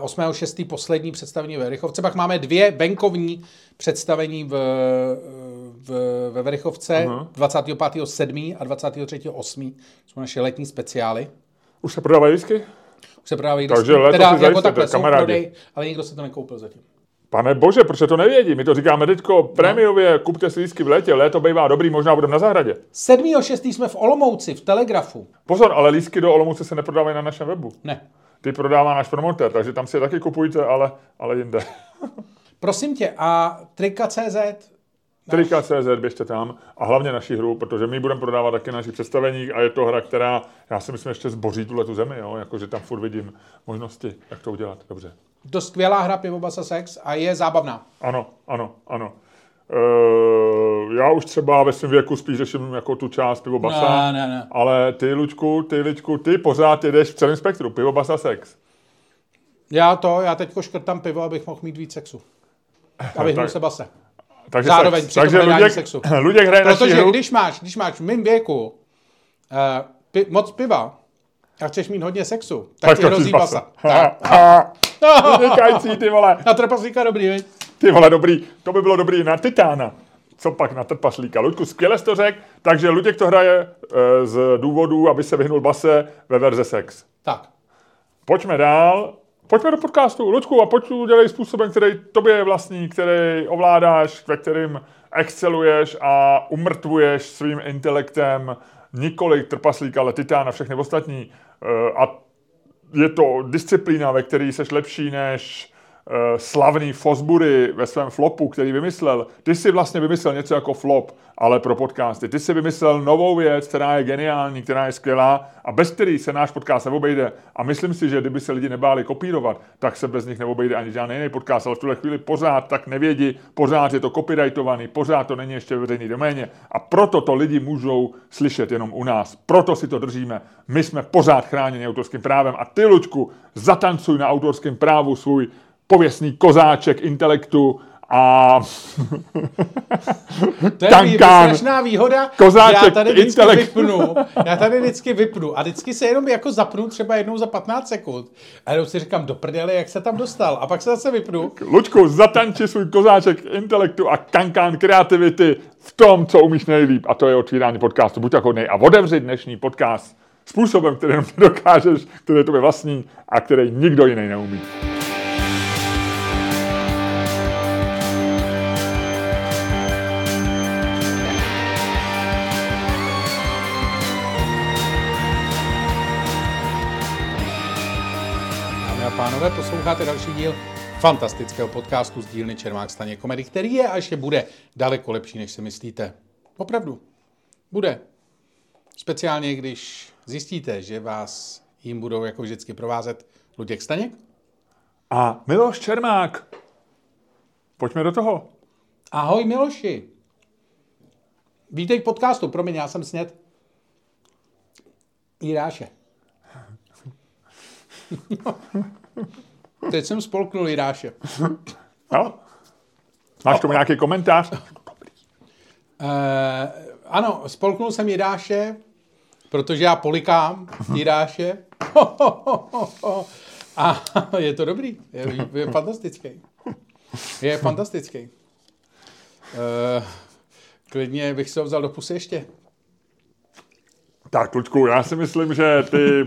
Speaker 2: 8.6. poslední představení ve Verichovce, pak máme dvě venkovní představení v, v, ve Verichovce, uh-huh. 25.7. a 23.8. jsou naše letní speciály.
Speaker 1: Už se prodávají lístky?
Speaker 2: Už se prodávají
Speaker 1: Takže
Speaker 2: lístky.
Speaker 1: letos
Speaker 2: teda
Speaker 1: si
Speaker 2: jako takhle jsou
Speaker 1: kamarádi.
Speaker 2: prodej, ale nikdo se to nekoupil zatím.
Speaker 1: Pane bože, proč to nevědí? My to říkáme teďko prémiově, kupte si lístky v létě, léto bývá dobrý, možná budeme na zahradě.
Speaker 2: 7.6. jsme v Olomouci, v Telegrafu.
Speaker 1: Pozor, ale lístky do Olomouce se neprodávají na našem webu.
Speaker 2: Ne.
Speaker 1: Ty prodává náš promotér, takže tam si je taky kupujte, ale, ale jinde.
Speaker 2: Prosím tě, a Trika.cz,
Speaker 1: Trika.cz, běžte tam a hlavně naši hru, protože my budeme prodávat taky naši představení a je to hra, která, já si myslím, ještě zboří tuhle tu zemi, jo? jakože tam furt vidím možnosti, jak to udělat. Dobře.
Speaker 2: To skvělá hra Pivobasa Sex a je zábavná.
Speaker 1: Ano, ano, ano. Uh, já už třeba ve svém věku spíš řeším jako tu část pivo basa,
Speaker 2: Ne, ne, ne.
Speaker 1: ale ty, Lučku, ty, Ličku, ty pořád jedeš v celém spektru, pivo basa sex.
Speaker 2: Já to, já teďko škrtám pivo, abych mohl mít víc sexu. A vyhnul se base.
Speaker 1: Takže
Speaker 2: Zároveň
Speaker 1: sex. Takže Luděk,
Speaker 2: sexu.
Speaker 1: Luděk hraje naši
Speaker 2: Protože
Speaker 1: hru.
Speaker 2: když máš, když máš v mém věku uh, pi, moc piva a chceš mít hodně sexu, tak,
Speaker 1: Tak
Speaker 2: ti hrozí basa.
Speaker 1: Vynikající, ty vole.
Speaker 2: Na trpaslíka dobrý, viď?
Speaker 1: Ty vole, dobrý. To by bylo dobrý na Titána. Co pak na trpaslíka? Luďku, skvěle jsi to řekl. Takže Luděk to hraje e, z důvodu, aby se vyhnul base ve verze sex.
Speaker 2: Tak.
Speaker 1: Pojďme dál. Pojďme do podcastu. Luďku, a pojď udělej způsobem, který tobě je vlastní, který ovládáš, ve kterým exceluješ a umrtvuješ svým intelektem nikoli trpaslíka, ale titána, všechny ostatní. E, a je to disciplína, ve které jsi lepší než slavný Fosbury ve svém flopu, který vymyslel. Ty si vlastně vymyslel něco jako flop, ale pro podcasty. Ty si vymyslel novou věc, která je geniální, která je skvělá a bez který se náš podcast neobejde. A myslím si, že kdyby se lidi nebáli kopírovat, tak se bez nich neobejde ani žádný jiný podcast, ale v tuhle chvíli pořád tak nevědí, pořád je to copyrightovaný, pořád to není ještě ve veřejný doméně a proto to lidi můžou slyšet jenom u nás. Proto si to držíme. My jsme pořád chráněni autorským právem a ty, Luďku, zatancuj na autorském právu svůj pověstný kozáček intelektu a
Speaker 2: To je
Speaker 1: Tankán.
Speaker 2: strašná výhoda.
Speaker 1: Kozáček,
Speaker 2: já tady vždycky
Speaker 1: intelekt.
Speaker 2: vypnu. Já tady vždycky vypnu. A vždycky se jenom jako zapnu třeba jednou za 15 sekund. A jenom si říkám, do prdele, jak se tam dostal. A pak se zase vypnu.
Speaker 1: Luďku, zatanči svůj kozáček intelektu a kankán kreativity v tom, co umíš nejlíp, a to je otvírání podcastu. Buď tak hodnej a otevři dnešní podcast způsobem, který dokážeš, který je tobě vlastní a který nikdo jiný neumí.
Speaker 2: Pánové, posloucháte další díl fantastického podcastu z dílny Čermák Staně komedy, který je a ještě bude daleko lepší, než si myslíte. Opravdu. Bude. Speciálně, když zjistíte, že vás jim budou jako vždycky provázet Luděk Staněk,
Speaker 1: A Miloš Čermák. Pojďme do toho.
Speaker 2: Ahoj Miloši. Vítej v podcastu, promiň, já jsem sněd. Jiráše. Teď jsem spolknul Jiráše.
Speaker 1: Jo? Máš tomu nějaký komentář?
Speaker 2: Eh, ano, spolknul jsem Jiráše, protože já polikám Jiráše. A je to dobrý, je, je fantastický. Je fantastický. Eh, klidně bych se ho vzal do pusy ještě.
Speaker 1: Tak, Luďku, já si myslím, že ty...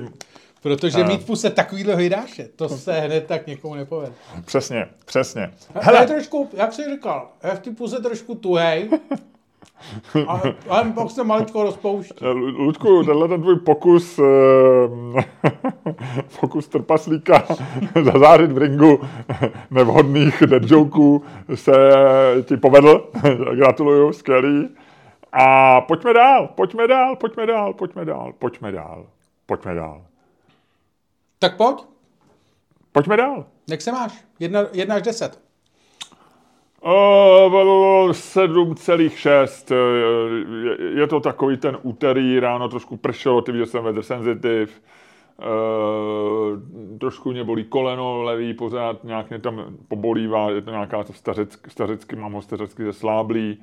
Speaker 2: Protože mít v puse takovýhle Jiráše, to se hned tak někomu nepovede.
Speaker 1: Přesně, přesně.
Speaker 2: Hele. Je trošku, jak jsi říkal, je v té puse trošku tuhej, ale, ale pak se maličko rozpouští.
Speaker 1: Lu- Luďku, tenhle ten tvůj pokus, eh, pokus trpaslíka zazářit v ringu nevhodných dead jokeů se ti povedl. Gratuluju, skvělý. A pojďme dál, pojďme dál, pojďme dál, pojďme dál, pojďme dál, pojďme dál.
Speaker 2: Tak pojď,
Speaker 1: Pojďme dál.
Speaker 2: jak se máš? Jedna, jedna až deset.
Speaker 1: O, 7,6. Je, to takový ten úterý, ráno trošku pršelo, ty viděl jsem weather sensitive. Uh, trošku mě bolí koleno levý, pořád nějak mě tam pobolívá, je to nějaká to stařecky, stařecky mám ho stařecky ze sláblí.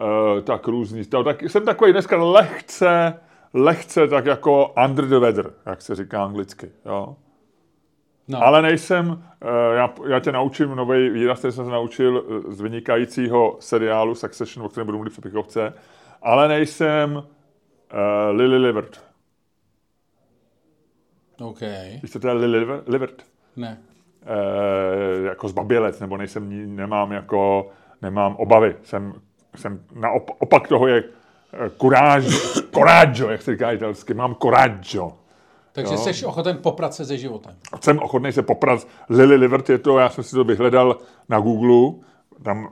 Speaker 1: Uh, tak různý. To, tak jsem takový dneska lehce, lehce tak jako under the weather, jak se říká anglicky. Jo?
Speaker 2: No.
Speaker 1: Ale nejsem, eh, já, já tě naučím nový výraz, který jsem se naučil eh, z vynikajícího seriálu Succession, o kterém budu mluvit v přepichovce, ale nejsem uh, Lily Livert.
Speaker 2: OK,
Speaker 1: Víš, co to je Lily Liver- Livert?
Speaker 2: ne.
Speaker 1: Uh, jako zbabělec, nebo nejsem, nemám jako, nemám obavy. Jsem, jsem naop, opak toho je kuráž, coraggio, jak se říká italsky, mám coraggio.
Speaker 2: Takže
Speaker 1: Jo.
Speaker 2: jsi ochoten poprat se se životem.
Speaker 1: jsem ochotný se poprat. Lily Livert je to, já jsem si to vyhledal na Google, tam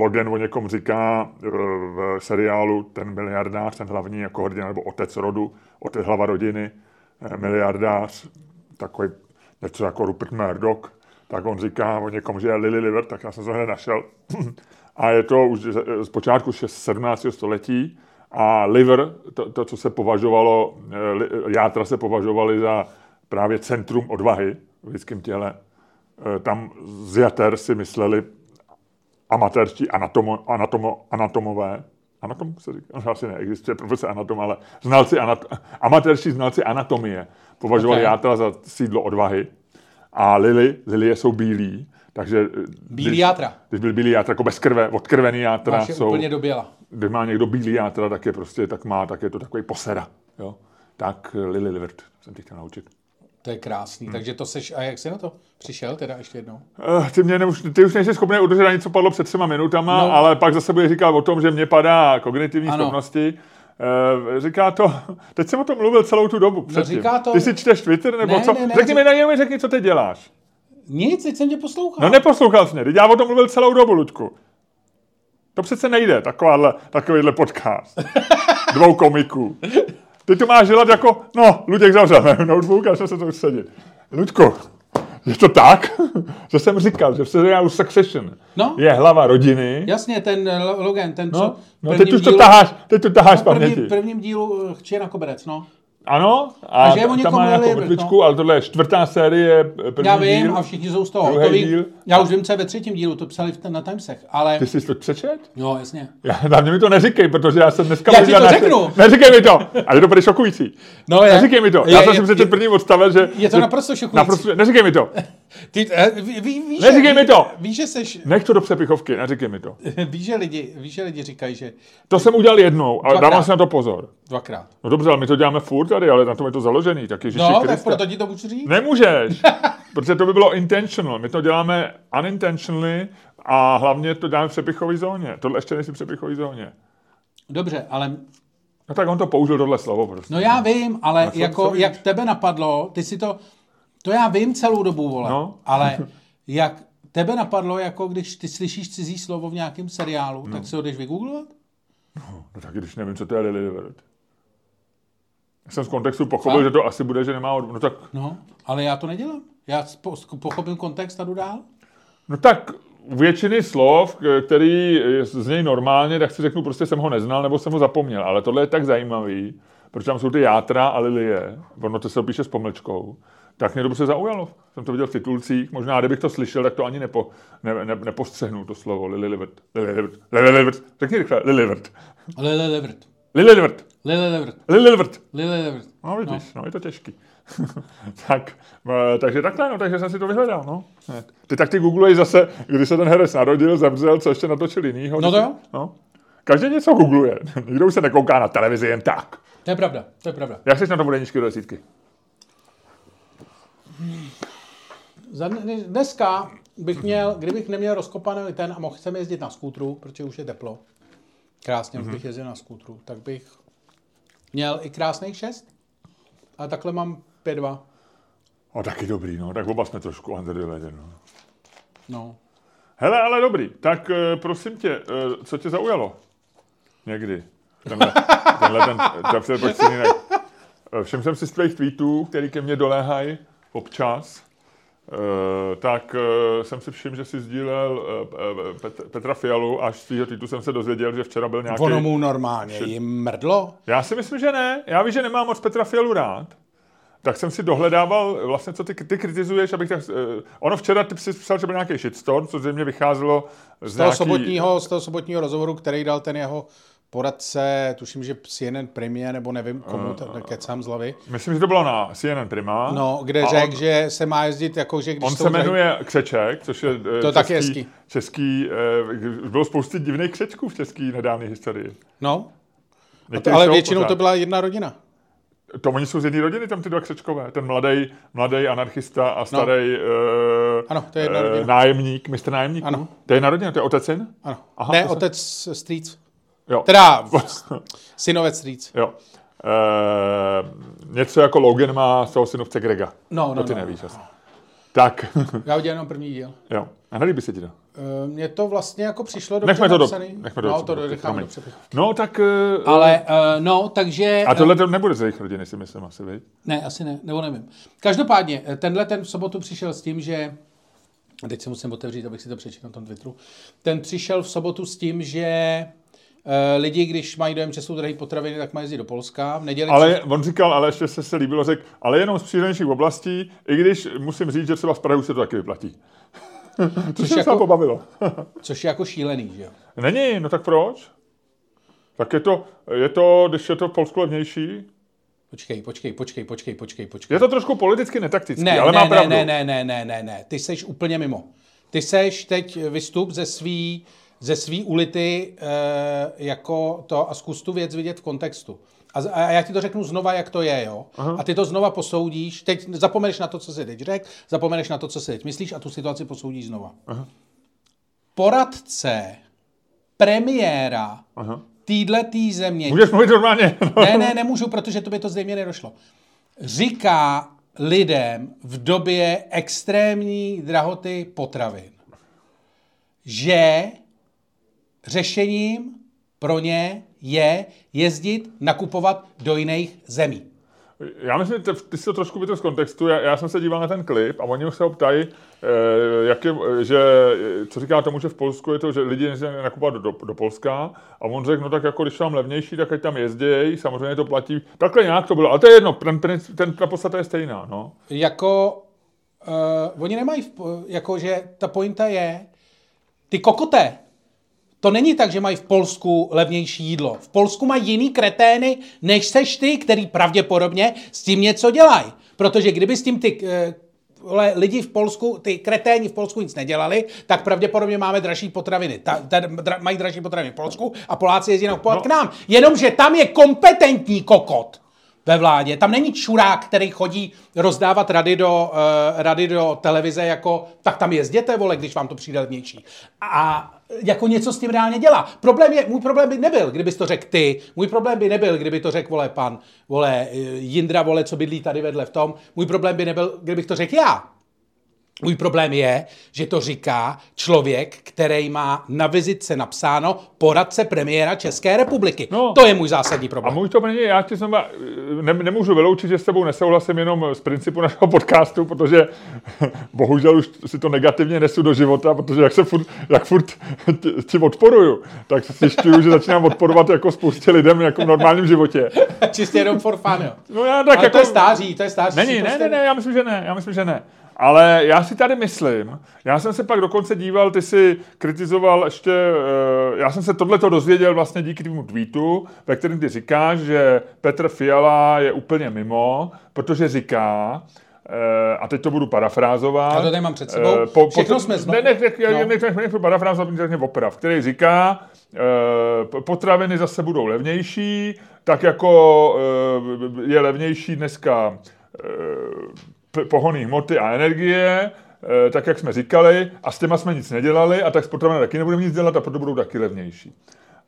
Speaker 1: Logan o někom říká eh, v seriálu ten miliardář, ten hlavní jako hrdina, nebo otec rodu, otec hlava rodiny, eh, miliardář, takový něco jako Rupert Murdoch, tak on říká o někom, že je Lily Livert, tak já jsem to hned našel. A je to už z- počátku 6, 17. století a liver, to, to co se považovalo, eh, játra se považovaly za právě centrum odvahy v lidském těle. Eh, Tam z jater si mysleli amatérští anatomo, anatomo, anatomové, anatom se říká, no, asi neexistuje profese anatom, ale znalci anat, amatérští znalci anatomie považovali
Speaker 2: Ok.
Speaker 1: játra za sídlo odvahy a lily, lilie jsou bílí, takže
Speaker 2: Bílý
Speaker 1: když,
Speaker 2: játra.
Speaker 1: když byl bílý játra, jako bez krve, odkrvený játra
Speaker 2: Máš
Speaker 1: jsou,
Speaker 2: úplně do
Speaker 1: když má někdo bílý játra, tak je prostě, tak má, tak je to takový posera, jo. Tak eh, Lily Livert jsem tě chtěl naučit.
Speaker 2: To je krásný.
Speaker 1: Hmm.
Speaker 2: Takže to seš, a jak jsi na to přišel teda ještě jednou?
Speaker 1: Uh, ty, mě už, ty už nejsi schopný udržet ani co padlo před třema minutama,
Speaker 2: No.
Speaker 1: no. ale pak zase bude říkat o tom, že mě padá kognitivní
Speaker 2: Ano.
Speaker 1: schopnosti. Uh, říká to, teď jsem o tom mluvil celou tu dobu předtím.
Speaker 2: říká to-
Speaker 1: Ty si čteš Twitter nebo
Speaker 2: Ne,
Speaker 1: co?
Speaker 2: ne, ne,
Speaker 1: řekni mi na něm, řekni, co teď děláš.
Speaker 2: Nic, teď jsem tě poslouchal.
Speaker 1: No neposlouchal jsi mě, teď já o tom mluvil celou dobu, Luďku. To přece nejde, takováhle, takovýhle podcast. Dvou komiků. Ty to máš dělat jako, no, Luděk zavřel mé notebook a šel se to už sedit. Luďku, je to tak, že jsem říkal, že v seriálu Succession
Speaker 2: No.
Speaker 1: je hlava rodiny.
Speaker 2: Jasně, ten eh, Logan, ten, co
Speaker 1: No,
Speaker 2: v
Speaker 1: no
Speaker 2: prvním
Speaker 1: teď už to
Speaker 2: dílu-
Speaker 1: taháš, teď to taháš z
Speaker 2: v prvním,
Speaker 1: paměti.
Speaker 2: prvním dílu eh, na koberec, no.
Speaker 1: Ano, a,
Speaker 2: A že
Speaker 1: tam má nějakou
Speaker 2: Lily,
Speaker 1: mrtvičku,
Speaker 2: no.
Speaker 1: ale tohle je čtvrtá série, první
Speaker 2: Já vím
Speaker 1: díl.
Speaker 2: a všichni jsou z toho hotoví.
Speaker 1: díl.
Speaker 2: Já už vím, co je ve třetím dílu, to psali v ten, na Timesech, ale...
Speaker 1: Ty jsi to přečet?
Speaker 2: Jo, jasně.
Speaker 1: Já, hlavně mi to neříkej, protože já jsem dneska...
Speaker 2: Já ti to
Speaker 1: na-
Speaker 2: řeknu.
Speaker 1: Neříkej mi to, ale je to bude šokující.
Speaker 2: No, je.
Speaker 1: Neříkej mi to,
Speaker 2: Je-
Speaker 1: já jsem
Speaker 2: je-
Speaker 1: si přečet první odstavec, že...
Speaker 2: je to
Speaker 1: že-
Speaker 2: naprosto šokující.
Speaker 1: Naprosto, neříkej mi to.
Speaker 2: Ty, eh, ví, ví, víš,
Speaker 1: Neříkej
Speaker 2: že-
Speaker 1: mi to.
Speaker 2: Víš, že seš...
Speaker 1: Nech to do přepichovky, neříkej mi to.
Speaker 2: Víš, že lidi, víš, že lidi říkají, že
Speaker 1: To jsem udělal jednou, ale dávám si na to pozor.
Speaker 2: dvakrát.
Speaker 1: No dobře, ale my to děláme furt tady, ale na tom je to založený, tak Ježíši
Speaker 2: No, tak
Speaker 1: Kriste.
Speaker 2: proto ti to můžu říct.
Speaker 1: Nemůžeš, protože to by bylo intentional. My to děláme unintentionally a hlavně to děláme v přepichové zóně. Tohle ještě nejsi v přepichové zóně.
Speaker 2: Dobře, ale
Speaker 1: No tak on to použil tohle slovo prostě.
Speaker 2: No já vím, ale
Speaker 1: co-
Speaker 2: jako,
Speaker 1: co
Speaker 2: jak tebe napadlo, ty si to, to já vím celou dobu, vole,
Speaker 1: No.
Speaker 2: ale jak tebe napadlo, jako když ty slyšíš cizí slovo v nějakém seriálu,
Speaker 1: No.
Speaker 2: tak si ho jdeš vygooglovat?
Speaker 1: No tak když nevím, co to je Lily Livert. Jsem z kontextu pochopil,
Speaker 2: Co?
Speaker 1: že to asi bude, že nemá... od- No tak,
Speaker 2: No, ale já to nedělám. Já po- pochopím kontext a jdu dál.
Speaker 1: no tak u většiny slov, který z něj normálně, tak si řeknu, prostě jsem ho neznal nebo jsem ho zapomněl. Ale tohle je tak zajímavý, protože tam jsou ty játra a lilie, ono to se píše s pomlčkou, tak mě to se zaujalo. Jsem to viděl v titulcích, možná kdybych to slyšel, tak to ani nepo, ne, ne, nepostřehnu to slovo. Lilivert. Lilivert. Lilivert. Řekni rychle. Lilivert. Lilivert.
Speaker 2: Lili Levert.
Speaker 1: Lilivert.
Speaker 2: Lili Levert.
Speaker 1: No vidíš, no. no je to těžký. tak, eh, takže takhle, no, takže jsem si to vyhledal, no. Ty tak ty googluješ zase, kdy se ten herec narodil, zemřel, co ještě natočil jinýho.
Speaker 2: No to jo.
Speaker 1: No. Každý něco googluje. Nikdo už se nekouká na televizi jen tak.
Speaker 2: To je pravda, to je pravda.
Speaker 1: Jak jsi na to budeničky do desítky?
Speaker 2: Dneska bych měl, kdybych neměl rozkopaný ten a mohl jsem jezdit na skútru, protože už je teplo, krásně mm-hmm. bych jezdil na skútru, tak bych měl i krásných šest. A takhle mám 5-2.
Speaker 1: O, taky dobrý, no. Tak oba jsme trošku under the weather, no.
Speaker 2: No.
Speaker 1: Hele, ale dobrý. Tak eh, prosím tě, eh, co tě zaujalo? Někdy. Tenhle, tenhle ten, ten, ten pojď si jinak. Eh, Všiml jsem si z tvých tweetů, který ke mně doléhají občas. Uh, tak uh, jsem si všiml, že jsi sdílel uh, Pet, Petra Fialu, až z tvýho tweetu jsem se dozvěděl, že včera byl nějaký...
Speaker 2: Ono mu normálně jim mrdlo.
Speaker 1: Já si myslím, že ne. Já vím, že nemám moc Petra Fialu rád. Tak jsem si dohledával vlastně, co ty, ty kritizuješ, abych tak... Uh, ono včera ty psal, že byl nějaký shitstorm, co zřejmě vycházelo z,
Speaker 2: Z toho,
Speaker 1: nějaký...
Speaker 2: sobotního, z toho sobotního rozhovoru, který dal ten jeho poradce, tuším, že CNN Premier, nebo nevím komu, to kecám z hlavy.
Speaker 1: Myslím, že to bylo na CNN Prima.
Speaker 2: No, kde řekl, že se má jezdit jako, že když
Speaker 1: on se jmenuje Křeček, což je eh,
Speaker 2: To taky hezký.
Speaker 1: český, eh, bylo spousty divných křečků v české nedávné historii.
Speaker 2: No, to, ale většinou
Speaker 1: pořád.
Speaker 2: to byla jedna rodina.
Speaker 1: To oni jsou z jedné rodiny, tam ty dva křečkové. Ten mladý, mladý anarchista a starý
Speaker 2: No. Ano, to je jedna rodina.
Speaker 1: nájemník, mistr nájemník.
Speaker 2: Ano.
Speaker 1: To je jedna rodina, to je otec syn?
Speaker 2: Ano.
Speaker 1: Aha,
Speaker 2: ne, otec Strýc.
Speaker 1: Jo.
Speaker 2: Teda synovec Strýc.
Speaker 1: jo. E, něco jako Logan má toho synovce Grega.
Speaker 2: No, no,
Speaker 1: to ty
Speaker 2: no.
Speaker 1: nevíš asi. Tak,
Speaker 2: Já viděl jenom první díl.
Speaker 1: jo. A nelíbí se ti to?
Speaker 2: Eh, Mně to vlastně jako přišlo dobře
Speaker 1: Nechme to do, nechme to
Speaker 2: no,
Speaker 1: do,
Speaker 2: to
Speaker 1: do-
Speaker 2: necháme do.
Speaker 1: No, tak... eh,
Speaker 2: Ale, uh, no, takže...
Speaker 1: A tohle to nebude z jejich rodiny, si myslím asi, viď?
Speaker 2: Ne, asi ne, nebo nevím. Každopádně, tenhle ten v sobotu přišel s tím, že a teď se musím otevřít, abych si to přečetl na tom Twitteru. Ten přišel v sobotu s tím, že lidi, když mají dojem, že jsou drahé potraviny, tak mají jezdit do Polska. V neděli
Speaker 1: Ale on říkal, ale ještě se se líbilo, řekl, ale jenom z příhraničních oblastí, i když musím říct, že třeba z Prahy už se to taky vyplatí. Což se
Speaker 2: jako-
Speaker 1: pobavilo.
Speaker 2: což je jako šílený, že jo.
Speaker 1: Není, no tak proč? Tak je to, je to, když je to v Polsku levnější,
Speaker 2: Počkej, počkej, počkej, počkej, počkej, počkej.
Speaker 1: je to trošku politicky netaktický,
Speaker 2: Ne,
Speaker 1: ale
Speaker 2: ne,
Speaker 1: má
Speaker 2: ne,
Speaker 1: pravdu.
Speaker 2: ne, ne, ne, ne, ne, ne, ty seš úplně mimo. Ty seš teď vystup ze svý, ze svý ulity e, jako to a zkus tu věc vidět v kontextu. A, a já ti to řeknu znova, jak to je, jo. Aha. A ty to znova posoudíš, teď zapomeneš na to, co jsi teď řekl, zapomeneš na to, co si teď myslíš a tu situaci posoudíš znova. Aha. Poradce premiéra
Speaker 1: Aha.
Speaker 2: týhletý země,
Speaker 1: Můžeš mluvit normálně.
Speaker 2: ne, ne, nemůžu, protože to by to zřejmě nedošlo. Říká lidem v době extrémní drahoty potravin, že řešením pro ně je jezdit nakupovat do jiných zemí.
Speaker 1: Já myslím, že ty jsi to trošku vytrhl z kontextu. Já, já jsem se díval na ten klip a oni se ho ptají, eh, jak je, že, co říká tomu, že v Polsku je to, že lidi jezdí nakupovat do, do, do Polska a on řekl, no tak jako když tam levnější, tak ať tam jezdí, samozřejmě to platí. Takhle nějak to bylo, ale to je jedno, ten, ten, ten ta podstata je stejná. No.
Speaker 2: Jako, uh, oni nemají, v, jako že ta pointa je, ty kokoté, to není tak, že mají v Polsku levnější jídlo. V Polsku mají jiný kretény, než seš ty, který pravděpodobně s tím něco dělají. Protože kdyby s tím ty vole, lidi v Polsku, ty kreténi v Polsku nic nedělali, tak pravděpodobně máme dražší potraviny. Ta, ta, dra, mají dražší potraviny v Polsku a Poláci jezdí nakupovat
Speaker 1: No.
Speaker 2: k nám. Jenomže tam je kompetentní kokot ve vládě. Tam není čurák, který chodí rozdávat rady do, uh, rady do televize jako, tak tam jezděte, vole, když vám to přijde levnější. A jako něco s tím reálně dělá. Problém je, můj problém by nebyl, kdybys to řekl ty. Můj problém by nebyl, kdyby to řekl, vole, pan, vole, eh, Jindra, vole, co bydlí tady vedle v tom. Můj problém by nebyl, kdybych to řekl já. Můj problém je, že to říká člověk, který má na vizitce napsáno poradce premiéra České republiky. No, to je můj zásadní problém.
Speaker 1: A můj to není, já ti znamená, ne, nemůžu vyloučit, že s tebou nesouhlasím jenom z principu našeho podcastu, protože bohužel už si to negativně nesu do života, protože jak se furt, jak furt ti odporuju, tak si zjišťuju, že začínám odporovat jako spoustě lidem jako v normálním životě.
Speaker 2: Čistě jenom for fun, jo.
Speaker 1: No já tak
Speaker 2: Ale
Speaker 1: jako...
Speaker 2: to je stáří, to je stáří.
Speaker 1: Není, ne, prostě... ne, ne, já myslím, že ne, já myslím, že ne. Ale já si tady myslím, já jsem se pak dokonce díval, ty si kritizoval ještě, eh, já jsem se tohleto dozvěděl vlastně díky tvému tweetu, ve kterém ty říkáš, že Petr Fiala je úplně mimo, protože říká, eh, a teď to budu parafrázovat.
Speaker 2: Já to tady mám před sebou. Eh, po, Všechno po, jsme
Speaker 1: znovu. Ne, ne, ne, no. ne, ne, ne, parafrázovat, řekně oprav, který říká, potraviny zase budou levnější, tak jako je levnější dneska pohonné hmoty a energie, eh, tak jak jsme říkali, a s těma jsme nic nedělali, a tak s potravinami taky nebudeme nic dělat a proto budou taky levnější.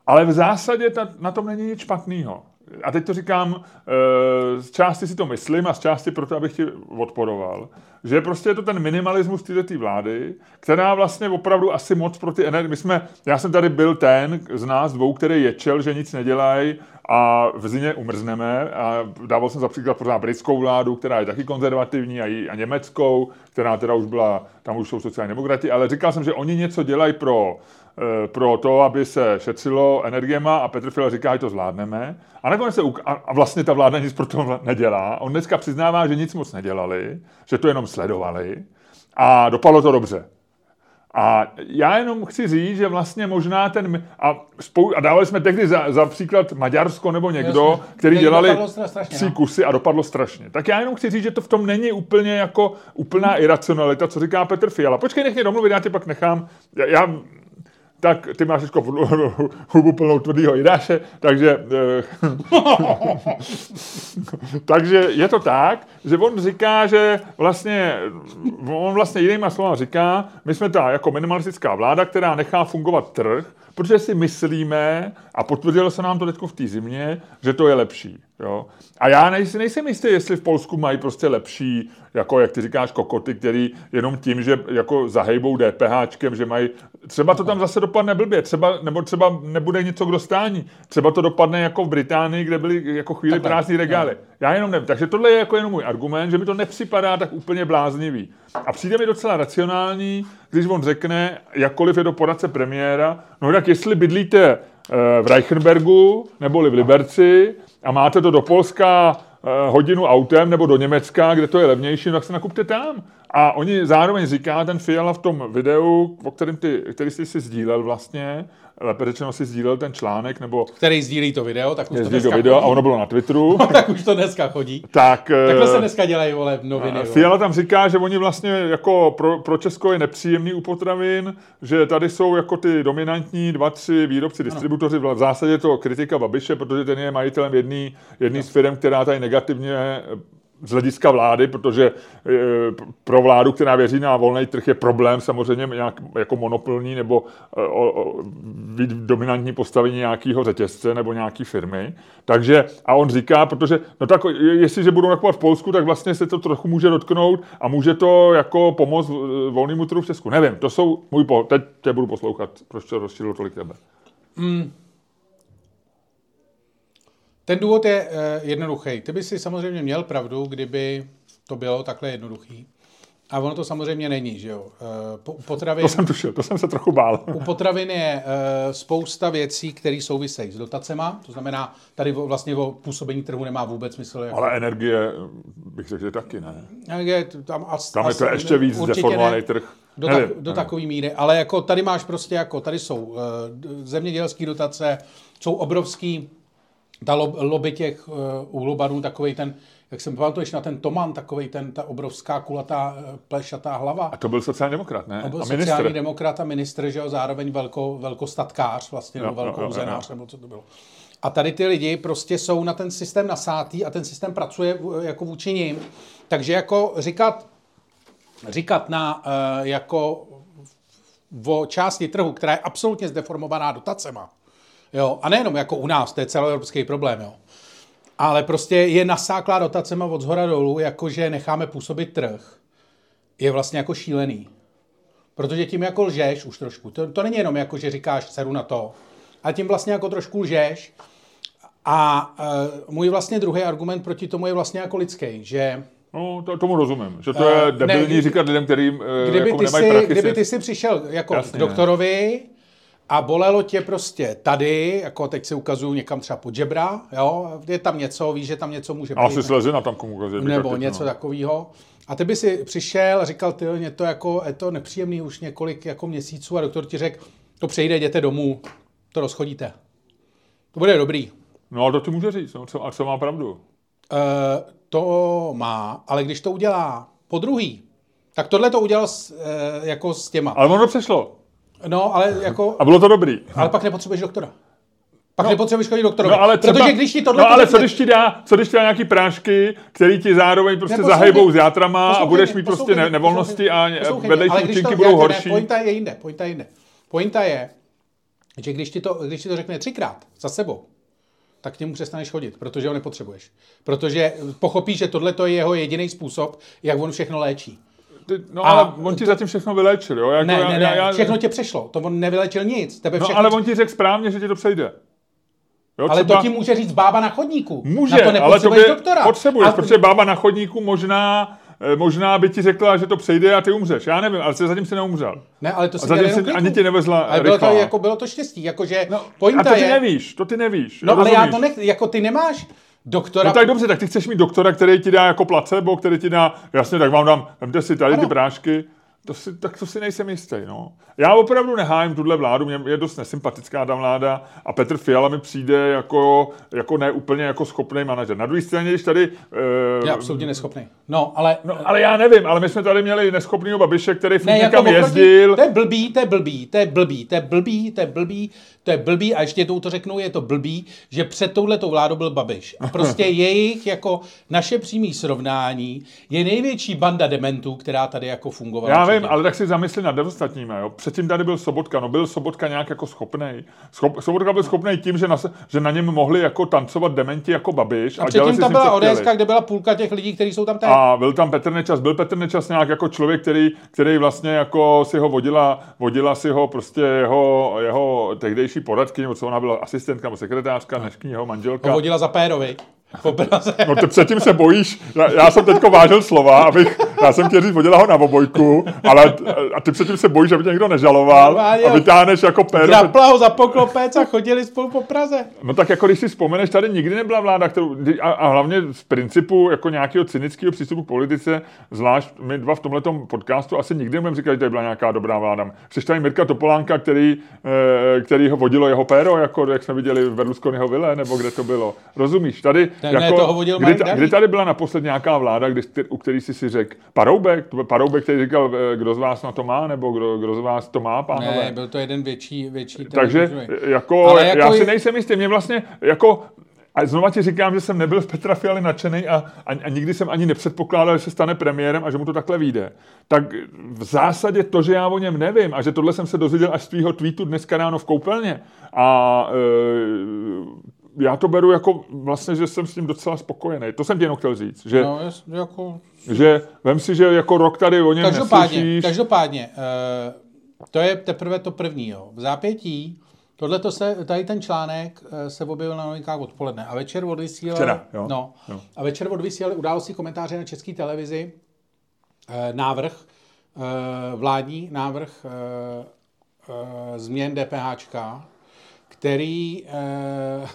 Speaker 1: Ale v zásadě ta, na tom není nic špatného. A teď to říkám, eh, z části si to myslím a z části proto, abych ti odporoval, že prostě je to ten minimalismus této vlády, která vlastně opravdu asi moc pro ty energie. My jsme, já jsem tady byl ten z nás dvou, který ječel, že nic nedělají a v zimě umrzneme. A dával jsem za příklad pořád britskou vládu, která je taky konzervativní, a, i, a německou, která teda už byla, tam už jsou sociální demokrati, ale říkal jsem, že oni něco dělají pro pro to, aby se šetřilo energiema a Petr Fiala říká, že to zvládneme. A nakonec se uk- a vlastně ta vláda nic pro to nedělá. On dneska přiznává, že nic moc nedělali, že to jenom sledovali a dopadlo to dobře. A já jenom chci říct, že vlastně možná ten... A, spou, a dávali jsme tehdy za, za příklad Maďarsko nebo někdo, Jasně. který dělali tři no. kusy a dopadlo strašně. Tak já jenom chci říct, že to v tom není úplně jako úplná iracionalita, co říká Petr Fiala. Počkej, nech mě domluvit, já tě pak nechám. Já, já tak ty máš ještě hubu plnou tvrdýho Jidáše, takže, eh, takže je to tak, že on říká, že vlastně, on vlastně jinýma slova říká, my jsme ta jako minimalistická vláda, která nechá fungovat trh, protože si myslíme, a potvrdilo se nám to teď v té zimě, že to je lepší. Jo? A já nejsem, nejsem jistý, jestli v Polsku mají prostě lepší, jako jak ty říkáš, kokoty, který jenom tím, že jako zahejbou DPHčkem, že mají, třeba to tam zase dopadne blbě, třeba, nebo třeba nebude něco k dostání, třeba to dopadne jako v Británii, kde byly jako chvíli prázdní regály. Já jenom nevím. Takže tohle je jako jenom můj argument, že mi to nepřipadá tak úplně bláznivý. A přijde mi docela racionální, když on řekne, jakkoliv je to poradce premiéra, no tak jestli bydlíte eh, v Reichenbergu neboli v Liberci a máte to do Polska eh, hodinu autem nebo do Německa, kde to je levnější, no tak se nakupte tam. A oni zároveň říká, ten Fiala v tom videu, o kterém ty, který jsi si sdílel vlastně, lépe řečeno si sdílel ten článek, nebo...
Speaker 2: Který sdílí to video, tak už to
Speaker 1: dneska to video chodí. a ono bylo na Twitteru.
Speaker 2: no, tak už to dneska chodí.
Speaker 1: Tak,
Speaker 2: Takhle se dneska dělají, vole, noviny.
Speaker 1: Fiala tam říká, že oni vlastně jako pro, pro Česko je nepříjemný u potravin, že tady jsou jako ty dominantní dva, tři výrobci, distributoři, v zásadě to kritika Babiše, protože ten je majitelem jedný, jedný z firm, která tady negativně z hlediska vlády, protože e, pro vládu, která věří na volný trh, je problém samozřejmě nějak jako monopolní nebo e, o, o, dominantní postavení nějakého řetězce nebo nějaké firmy. Takže, a on říká, protože, no tak jestliže budou nakupovat v Polsku, tak vlastně se to trochu může dotknout a může to jako pomoct e, volnému trhu v Česku. Nevím, to jsou můj po, teď tě budu poslouchat, proč to rozšířilo tolik tebe. Mm.
Speaker 2: Ten důvod je uh, jednoduchý. Ty by si samozřejmě měl pravdu, kdyby to bylo takhle jednoduchý. A ono to samozřejmě není, že jo.
Speaker 1: Uh, potravin, to jsem tušil, to jsem se trochu bál.
Speaker 2: u potravin je uh, spousta věcí, které souvisejí s dotacema, to znamená, tady vlastně o působení trhu nemá vůbec smysl.
Speaker 1: Jako... Ale energie bych řekl, že taky ne.
Speaker 2: Energie, tam, as,
Speaker 1: tam as, je to ještě víc zdeformovaný trh.
Speaker 2: Do, tak, do takové míry, ale jako tady máš prostě jako, tady jsou zemědělské dotace, jsou obrovský ta lobby těch uh, uhlobarů, takový ten, jak jsem pamatuješ na ten Toman, takový ten, ta obrovská kulatá uh, plešatá hlava.
Speaker 1: A to byl sociální demokrat, ne?
Speaker 2: To byl a sociální ministr. demokrat a ministr, že jo, zároveň velko, velkostatkář vlastně, jo, nebo velkouzenář, nebo co to bylo. A tady ty lidi prostě jsou na ten systém nasátý a ten systém pracuje jako vůči ním. Takže jako říkat, říkat na uh, jako o části trhu, která je absolutně zdeformovaná dotacema, Jo? A nejenom jako u nás, to je celoevropský problém. Jo? Ale prostě je nasáklá dotacema od zhora dolů, jakože necháme působit trh. je vlastně jako šílený. Protože tím jako lžeš už trošku. To, to není jenom jako, že říkáš seru na to, ale tím vlastně jako trošku lžeš. A uh, můj vlastně druhý argument proti tomu je vlastně jako lidský, že
Speaker 1: No, to, tomu rozumím, že to je
Speaker 2: Eh,
Speaker 1: debilní
Speaker 2: ne,
Speaker 1: říkat lidem, kterým eh,
Speaker 2: kdyby,
Speaker 1: jako
Speaker 2: ty
Speaker 1: nemají
Speaker 2: si,
Speaker 1: prachy.
Speaker 2: kdyby ty si přišel jako
Speaker 1: Jasně.
Speaker 2: k doktorovi a bolelo tě prostě tady, jako teď se ukazuju někam třeba pod žebra, jo, je tam něco, víš, že tam něco může být.
Speaker 1: Asi slezina tam komu ukazuje.
Speaker 2: nebo
Speaker 1: teď,
Speaker 2: něco
Speaker 1: no.
Speaker 2: takového. A ty by si přišel a říkal, ty je to jako, je to nepříjemný už několik jako měsíců a doktor ti řekl, to přejde, jděte domů, to rozchodíte. To bude dobrý.
Speaker 1: No a to ty může říct, no, co, a co má pravdu.
Speaker 2: E, to má, ale když to udělá po druhý, tak tohle to udělal s, e, jako s těma.
Speaker 1: Ale ono přešlo.
Speaker 2: No, ale jako,
Speaker 1: A bylo to dobrý.
Speaker 2: ale pak nepotřebuješ doktora. Pak nepotřebuješ chodit doktorovi.
Speaker 1: No ale třeba,
Speaker 2: Protože když ti tohle
Speaker 1: no ale co když ti dá, co když ti dá nějaký prášky, který ti zároveň prostě
Speaker 2: poslouchej,
Speaker 1: zahejbou s játrama a budeš mít prostě ne, nevolnosti a
Speaker 2: poslouchej
Speaker 1: vedlejší účinky budou
Speaker 2: já- ne,
Speaker 1: horší.
Speaker 2: Pointa je jinde, pointa je jinde. Pointa je, že když ti to, když ti to řekne třikrát za sebou, tak k němu přestaneš chodit, protože ho nepotřebuješ. Protože pochopíš, že tohle je jeho jediný způsob, jak on všechno léčí.
Speaker 1: Ty- No
Speaker 2: A
Speaker 1: ale on ti zatím všechno vyléčil, jo? Jako
Speaker 2: Ne,
Speaker 1: já,
Speaker 2: ne,
Speaker 1: já,
Speaker 2: ne,
Speaker 1: já,
Speaker 2: všechno tě přešlo. To on nevylečil nic. Tebe
Speaker 1: No
Speaker 2: všechno...
Speaker 1: ale on ti řekl správně, že ti to přejde. Jo,
Speaker 2: ale to ti může říct bába na chodníku.
Speaker 1: Může,
Speaker 2: na to
Speaker 1: ale to by
Speaker 2: doktora.
Speaker 1: potřebuješ,
Speaker 2: A-
Speaker 1: protože bába na chodníku možná, eh, možná by ti řekla, že to přejde a ty umřeš. Já nevím, ale se zatím si neumřel.
Speaker 2: Ne, ale to si
Speaker 1: zatím
Speaker 2: dělal
Speaker 1: si ani ti nevezla
Speaker 2: ale bylo to,
Speaker 1: rychlá.
Speaker 2: jako, bylo to štěstí, jakože no,
Speaker 1: a to ty
Speaker 2: je...
Speaker 1: nevíš, to ty nevíš.
Speaker 2: No ale já to nech, jako ty nemáš doktora.
Speaker 1: No tak dobře, tak ty chceš mít doktora, který ti dá jako placebo, který ti dá, jasně, tak vám dám, vemte si tady
Speaker 2: Ano.
Speaker 1: ty prášky, to si, tak to si nejsem jistý, no. Já opravdu nehájím tuhle vládu, mě je dost nesympatická ta vláda a Petr Fiala mi přijde jako, jako ne úplně jako schopný manažer. Na druhé straně, když tady... Uh,
Speaker 2: absolutně neschopný. No, ale...
Speaker 1: no, ale já nevím, ale my jsme tady měli neschopného Babiše, který furt
Speaker 2: Ne, jako
Speaker 1: někam
Speaker 2: oproti,
Speaker 1: jezdil.
Speaker 2: to je blbý, to je blbý, to je blbý, to je blbý, to je blbý, to je blbý a ještě to řeknu, je to blbý, že před touhletou vládou byl Babiš. A prostě jejich jako naše přímý srovnání je největší banda dementů, která tady jako fungovala.
Speaker 1: Já vím, ale tak si zamysli nad ostatními. Jo. Předtím tady byl Sobotka, no byl Sobotka nějak jako schopnej. Schop, Sobotka byl schopný tím, že na, že na něm mohli jako tancovat dementi jako Babiš.
Speaker 2: A
Speaker 1: dělali
Speaker 2: předtím tam byla. ODS, kde byla půlka těch lidí, kteří jsou tam teď.
Speaker 1: A byl tam Petr Nečas, byl Petr Nečas nějak jako člověk, který, který vlastně jako si ho vodila, vodila si ho prostě jeho, jeho tehdejší poradky, nebo co ona byla asistentka nebo sekretářka, dnešní jeho manželka.
Speaker 2: Vodila za Pérovi. Po Praze.
Speaker 1: No ty předtím se bojíš, já, já jsem teďko vážil slova, abych, já jsem chtěl říct, ho na obojku, ale a ty předtím se bojíš, aby tě někdo nežaloval
Speaker 2: Normálně,
Speaker 1: a vytáhneš jako péro.
Speaker 2: Zapla ho za poklopec a chodili spolu po Praze.
Speaker 1: No tak jako když si vzpomeneš, tady nikdy nebyla vláda, kterou, a, a hlavně z principu jako nějakého cynického přístupu k politice, zvlášť my dva v tomhletom podcastu asi nikdy nebudeme říkat, že tady byla nějaká dobrá vláda. Jsi tady Mirka Topolánka, který, eh, který ho vodilo jeho péro, jako jak jsme viděli v Berlusconiho vile, nebo kde to bylo. Rozumíš? Tady,
Speaker 2: Ne, ne,
Speaker 1: jako,
Speaker 2: toho vodil
Speaker 1: kdy, ta, kdy tady byla naposled nějaká vláda, kdy, u který jsi si řekl, Paroubek, Paroubek, který říkal, eh, kdo z vás na to má, nebo kdo, kdo z vás to má, pánové.
Speaker 2: Ne, byl to jeden větší, větší
Speaker 1: Takže
Speaker 2: televizní.
Speaker 1: jako,
Speaker 2: Ale
Speaker 1: jako já si nejsem jistý. Mě vlastně jako a znova ti říkám, že jsem nebyl v Petra Fialy nadšený a, a, a nikdy jsem ani nepředpokládal, že se stane premiérem a že mu to takhle vyjde. Tak v zásadě to, že já o něm nevím a že tohle jsem se dozvěděl až z tvýho tweetu dneska ráno v koupelně a e, já to beru jako vlastně, že jsem s tím docela spokojený. To jsem ti jenom chtěl říct, že,
Speaker 2: No, jas- jako,
Speaker 1: že vem si, že jako rok tady o něm
Speaker 2: každopádně,
Speaker 1: neslyšíš.
Speaker 2: každopádně, uh, to je teprve to první, jo. V zápětí, tohle se, tady ten článek eh, se objevil na novinkách odpoledne a večer odvysílali,
Speaker 1: Včera, jo.
Speaker 2: No,
Speaker 1: Jo.
Speaker 2: a večer odvysílali události komentáře na české televizi eh, návrh, eh, vládní návrh eh, eh, změn DPHčka, který eh,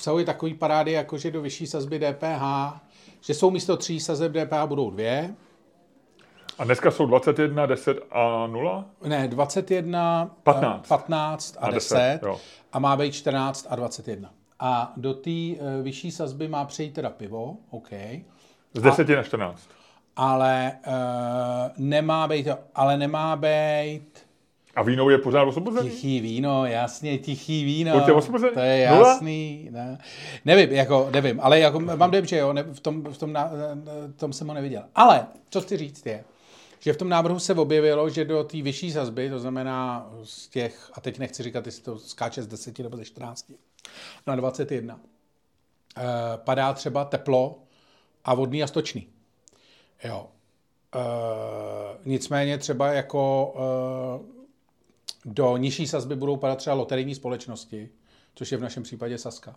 Speaker 2: obsahuje takový parády, jako že do vyšší sazby DPH, že jsou místo tří sazeb DPH budou dvě,
Speaker 1: A dneska jsou 21, 10 a 0?
Speaker 2: ne, 21,
Speaker 1: 15.
Speaker 2: eh, 15 a,
Speaker 1: A
Speaker 2: 10,
Speaker 1: 10, jo.
Speaker 2: a má být 14 a 21. A do té eh, vyšší sazby má přejít teda pivo, OK,
Speaker 1: Z 10 na 14.
Speaker 2: ale uh, nemá být, ale nemá být
Speaker 1: A víno je pořád osvobozený?
Speaker 2: tichý víno, jasně, tichý víno.
Speaker 1: Je osvobozený?
Speaker 2: To je jasný. Ne. Nevím, jako, nevím, ale jako mám dojem, že jo, ne, v, tom, v tom, na, tom jsem ho neviděl. Ale, co chci říct je, že v tom návrhu se objevilo, že do té vyšší sazby, to znamená z těch, a teď nechci říkat, jestli to skáče z 10 nebo ze 14, na 21, eh, padá třeba teplo a vodný a stočný. Jo. nicméně třeba jako uh, do nižší sazby budou padat třeba loterijní společnosti, což je v našem případě Saska.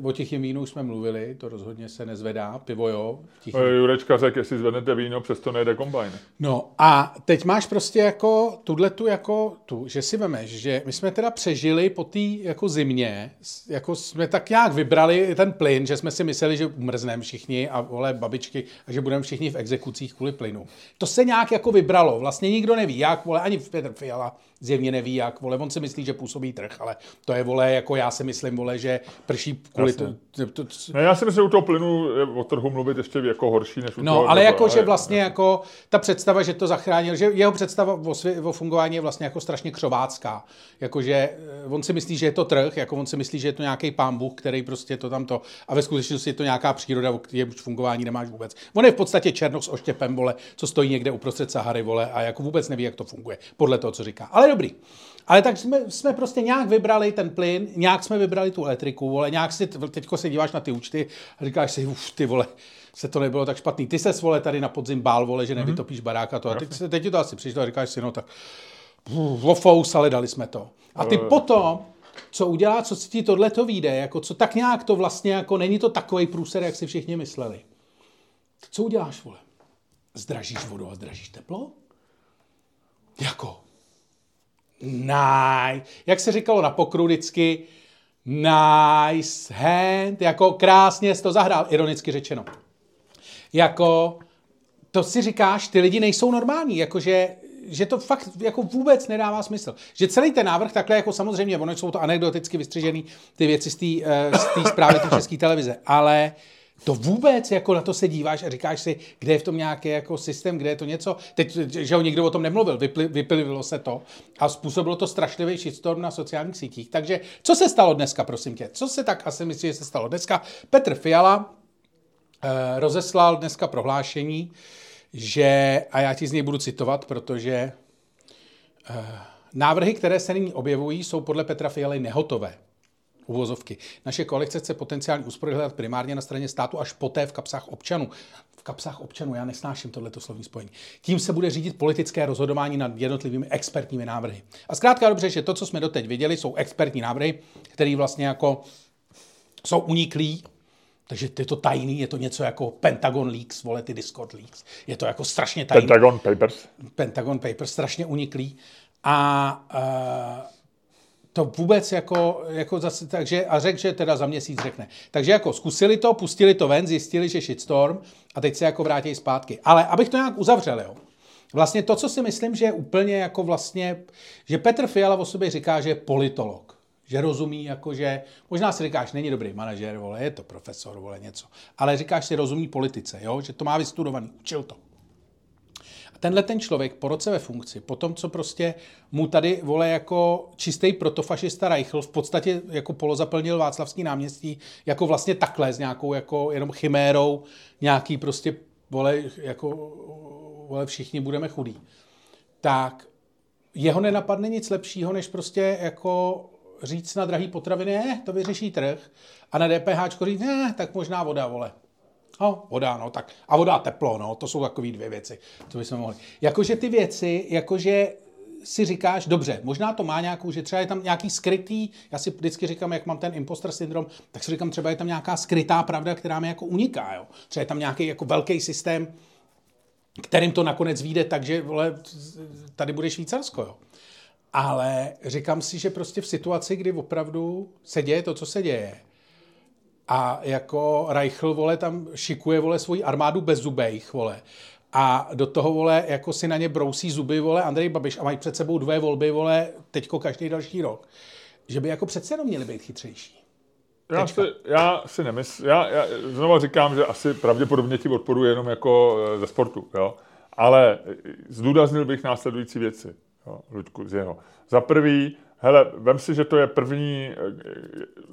Speaker 2: Uh, o vínu už jsme mluvili, to rozhodně se nezvedá, pivo jo.
Speaker 1: Tichý... Jurečka řekl, jestli zvednete víno, přesto nejde kombajn.
Speaker 2: No a teď máš prostě jako tuhle tu jako tu, že si vemeš, že my jsme teda přežili po té jako zimě, jako jsme tak nějak vybrali ten plyn, že jsme si mysleli, že umrzneme všichni a vole babičky a že budeme všichni v exekucích kvůli plynu. To se nějak jako vybralo, vlastně nikdo neví jak, vole, ani Petr Fiala zjevně neví jak, vole, on si myslí, že působí trh, ale to je, vole, jako já si myslím, vole, že prší kvůli to, to,
Speaker 1: to, Ne, já si myslím, že u toho plynu je o trhu mluvit ještě jako horší, než u
Speaker 2: No,
Speaker 1: toho,
Speaker 2: ale jako, že vlastně jako ta představa, že to zachránil, že jeho představa o, svě, o fungování je vlastně jako strašně křovácká. Jakože eh, on si myslí, že je to trh, jako on si myslí, že je to nějaký pán Bůh, který prostě to tamto, a ve skutečnosti je to nějaká příroda, o které fungování nemáš vůbec. On je v podstatě černoch s oštěpem, vole, co stojí někde uprostřed Sahary, vole, a jako vůbec neví, jak to funguje, podle toho, co říká. Ale dobrý. Ale tak jsme, jsme prostě nějak vybrali ten plyn, nějak jsme vybrali tu elektriku, vole, nějak si, teďko se díváš na ty účty a říkáš si, uf, ty vole, se to nebylo tak špatný. Ty se vole tady na podzim bál, vole, že nevytopíš barák a to. A teď, teď ti to asi přišlo a říkáš si, no tak lofous, ale dali jsme to. A ty potom, co udělá, co si ti tohle to vyjde, jako co tak nějak to vlastně, jako není to takový průser, jak si všichni mysleli. Co uděláš, vole? Zdražíš vodu a zdražíš teplo? Jako, nice, jak se říkalo na pokru vždycky, nice hand, jako krásně jsi to zahrál, ironicky řečeno. Jako, to si říkáš, ty lidi nejsou normální, jakože že to fakt jako vůbec nedává smysl. Že celý ten návrh takhle, jako samozřejmě, ono jsou to anekdoticky vystřižený ty věci z té uh, zprávy té české televize, ale uh, to vůbec, jako na to se díváš a říkáš si, kde je v tom nějaký jako systém, kde je to něco. Teď, že ho nikdo o tom nemluvil, vypli, vypililo se to a způsobilo to strašlivý shitstorm na sociálních sítích. Takže co se stalo dneska, prosím tě? Co se tak asi myslí, že se stalo dneska? Petr Fiala eh, rozeslal dneska prohlášení, že, a já ti z něj budu citovat, protože eh, návrhy, které se nyní objevují, jsou podle Petra Fialy nehotové uvozovky. Naše koalice chce potenciální úspory hledat primárně na straně státu až poté v kapsách občanů. V kapsách občanů, já nesnáším tohleto slovní spojení. Tím se bude řídit politické rozhodování nad jednotlivými expertními návrhy. A zkrátka dobře, že to, co jsme doteď viděli, jsou expertní návrhy, které vlastně jako jsou uniklí, takže je to tajný, je to něco jako Pentagon Leaks, vole ty Discord Leaks. Je to jako strašně tajný.
Speaker 1: Pentagon Papers.
Speaker 2: Pentagon Papers, strašně uniklý. A uh, to vůbec jako, jako zase, takže, a řekl, že teda za měsíc řekne. Takže jako zkusili to, pustili to ven, zjistili, že shitstorm a teď se jako vrátí zpátky. Ale abych to nějak uzavřel, jo. Vlastně to, co si myslím, že je úplně jako vlastně, že Petr Fiala o sobě říká, že je politolog. Že rozumí, jako že, možná si říkáš, není dobrý manažer, vole, je to profesor, vole, něco. Ale říkáš si, rozumí politice, jo, že to má vystudovaný, učil to tenhle ten člověk po roce ve funkci, po tom, co prostě mu tady vole jako čistý protofašista Reichl v podstatě jako polozaplnil Václavský náměstí jako vlastně takhle s nějakou jako jenom chimérou, nějaký prostě vole jako vole všichni budeme chudí. Tak jeho nenapadne nic lepšího, než prostě jako říct na drahý potraviny, ne, to vyřeší trh, a na DPH říct, ne, tak možná voda, vole. No, voda, no, tak. A voda a teplo, no, to jsou takové dvě věci, co bychom mohli. Jakože ty věci, jakože si říkáš, dobře, možná to má nějakou, že třeba je tam nějaký skrytý, já si vždycky říkám, jak mám ten imposter syndrom, tak si říkám, třeba je tam nějaká skrytá pravda, která mi jako uniká, jo. Třeba je tam nějaký jako velký systém, kterým to nakonec vyjde, takže vole, tady bude Švýcarsko, jo. Ale říkám si, že prostě v situaci, kdy opravdu se děje to, co se děje, a jako Reichl, vole, tam šikuje, vole, svoji armádu bez zubejch, vole. A do toho, vole, jako si na ně brousí zuby, vole, Andrej Babiš a mají před sebou dvě volby, vole, teďko každý další rok. Že by jako přece jenom měli být chytřejší.
Speaker 1: Já si, já si nemyslím, já, já znovu říkám, že asi pravděpodobně ti odporuje jenom jako eh, ze sportu, jo. Ale zdůraznil bych následující věci, jo, Luďku, z jeho. Za prvý, Hele, vem si, že to je první eh,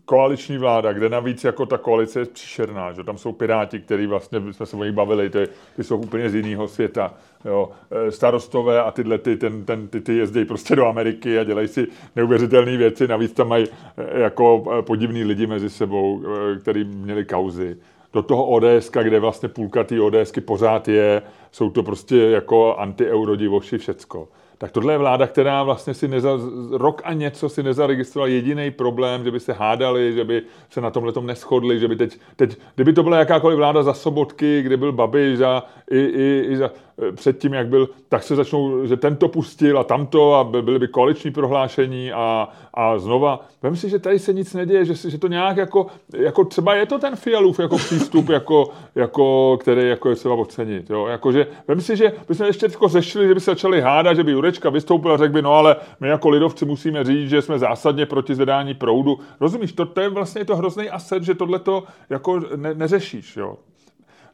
Speaker 1: koaliční vláda, kde navíc jako ta koalice je příšerná, že tam jsou piráti, který vlastně jsme se o nich bavili, ty, ty jsou úplně z jiného světa. Jo. Eh, starostové a tyhle ty, ten, ten, ty, ty jezdí prostě do Ameriky a dělají si neuvěřitelné věci, navíc tam mají eh, jako podivní lidi mezi sebou, který měli kauzy. do toho ODS, kde vlastně půlka té ODSky pořád je, jsou to prostě jako anti-eurodivoši všecko tak tohle je vláda, která vlastně si neza, rok a něco si nezaregistrovala. Jediný problém, že by se hádali, že by se na tomhle tom neschodli, že by teď, teď, kdyby to byla jakákoliv vláda za sobotky, kde byl Babiš a i, i, i za, předtím, jak byl, tak se začnou, že tento pustil a tamto a byly by koaliční prohlášení a, a znova. Vem si, že tady se nic neděje, že, že to nějak jako, jako třeba je to ten Fialův jako přístup, jako, jako, který jako je třeba ocenit. Jo? Jako, že, vem si, že bychom ještě jako řešili, že by se začali hádat, že by Jurečka vystoupil a řekl by, no ale my jako lidovci musíme říct, že jsme zásadně proti zvedání proudu. Rozumíš, to, to je vlastně to hrozný aset, že tohle to jako ne, neřešíš. Jo?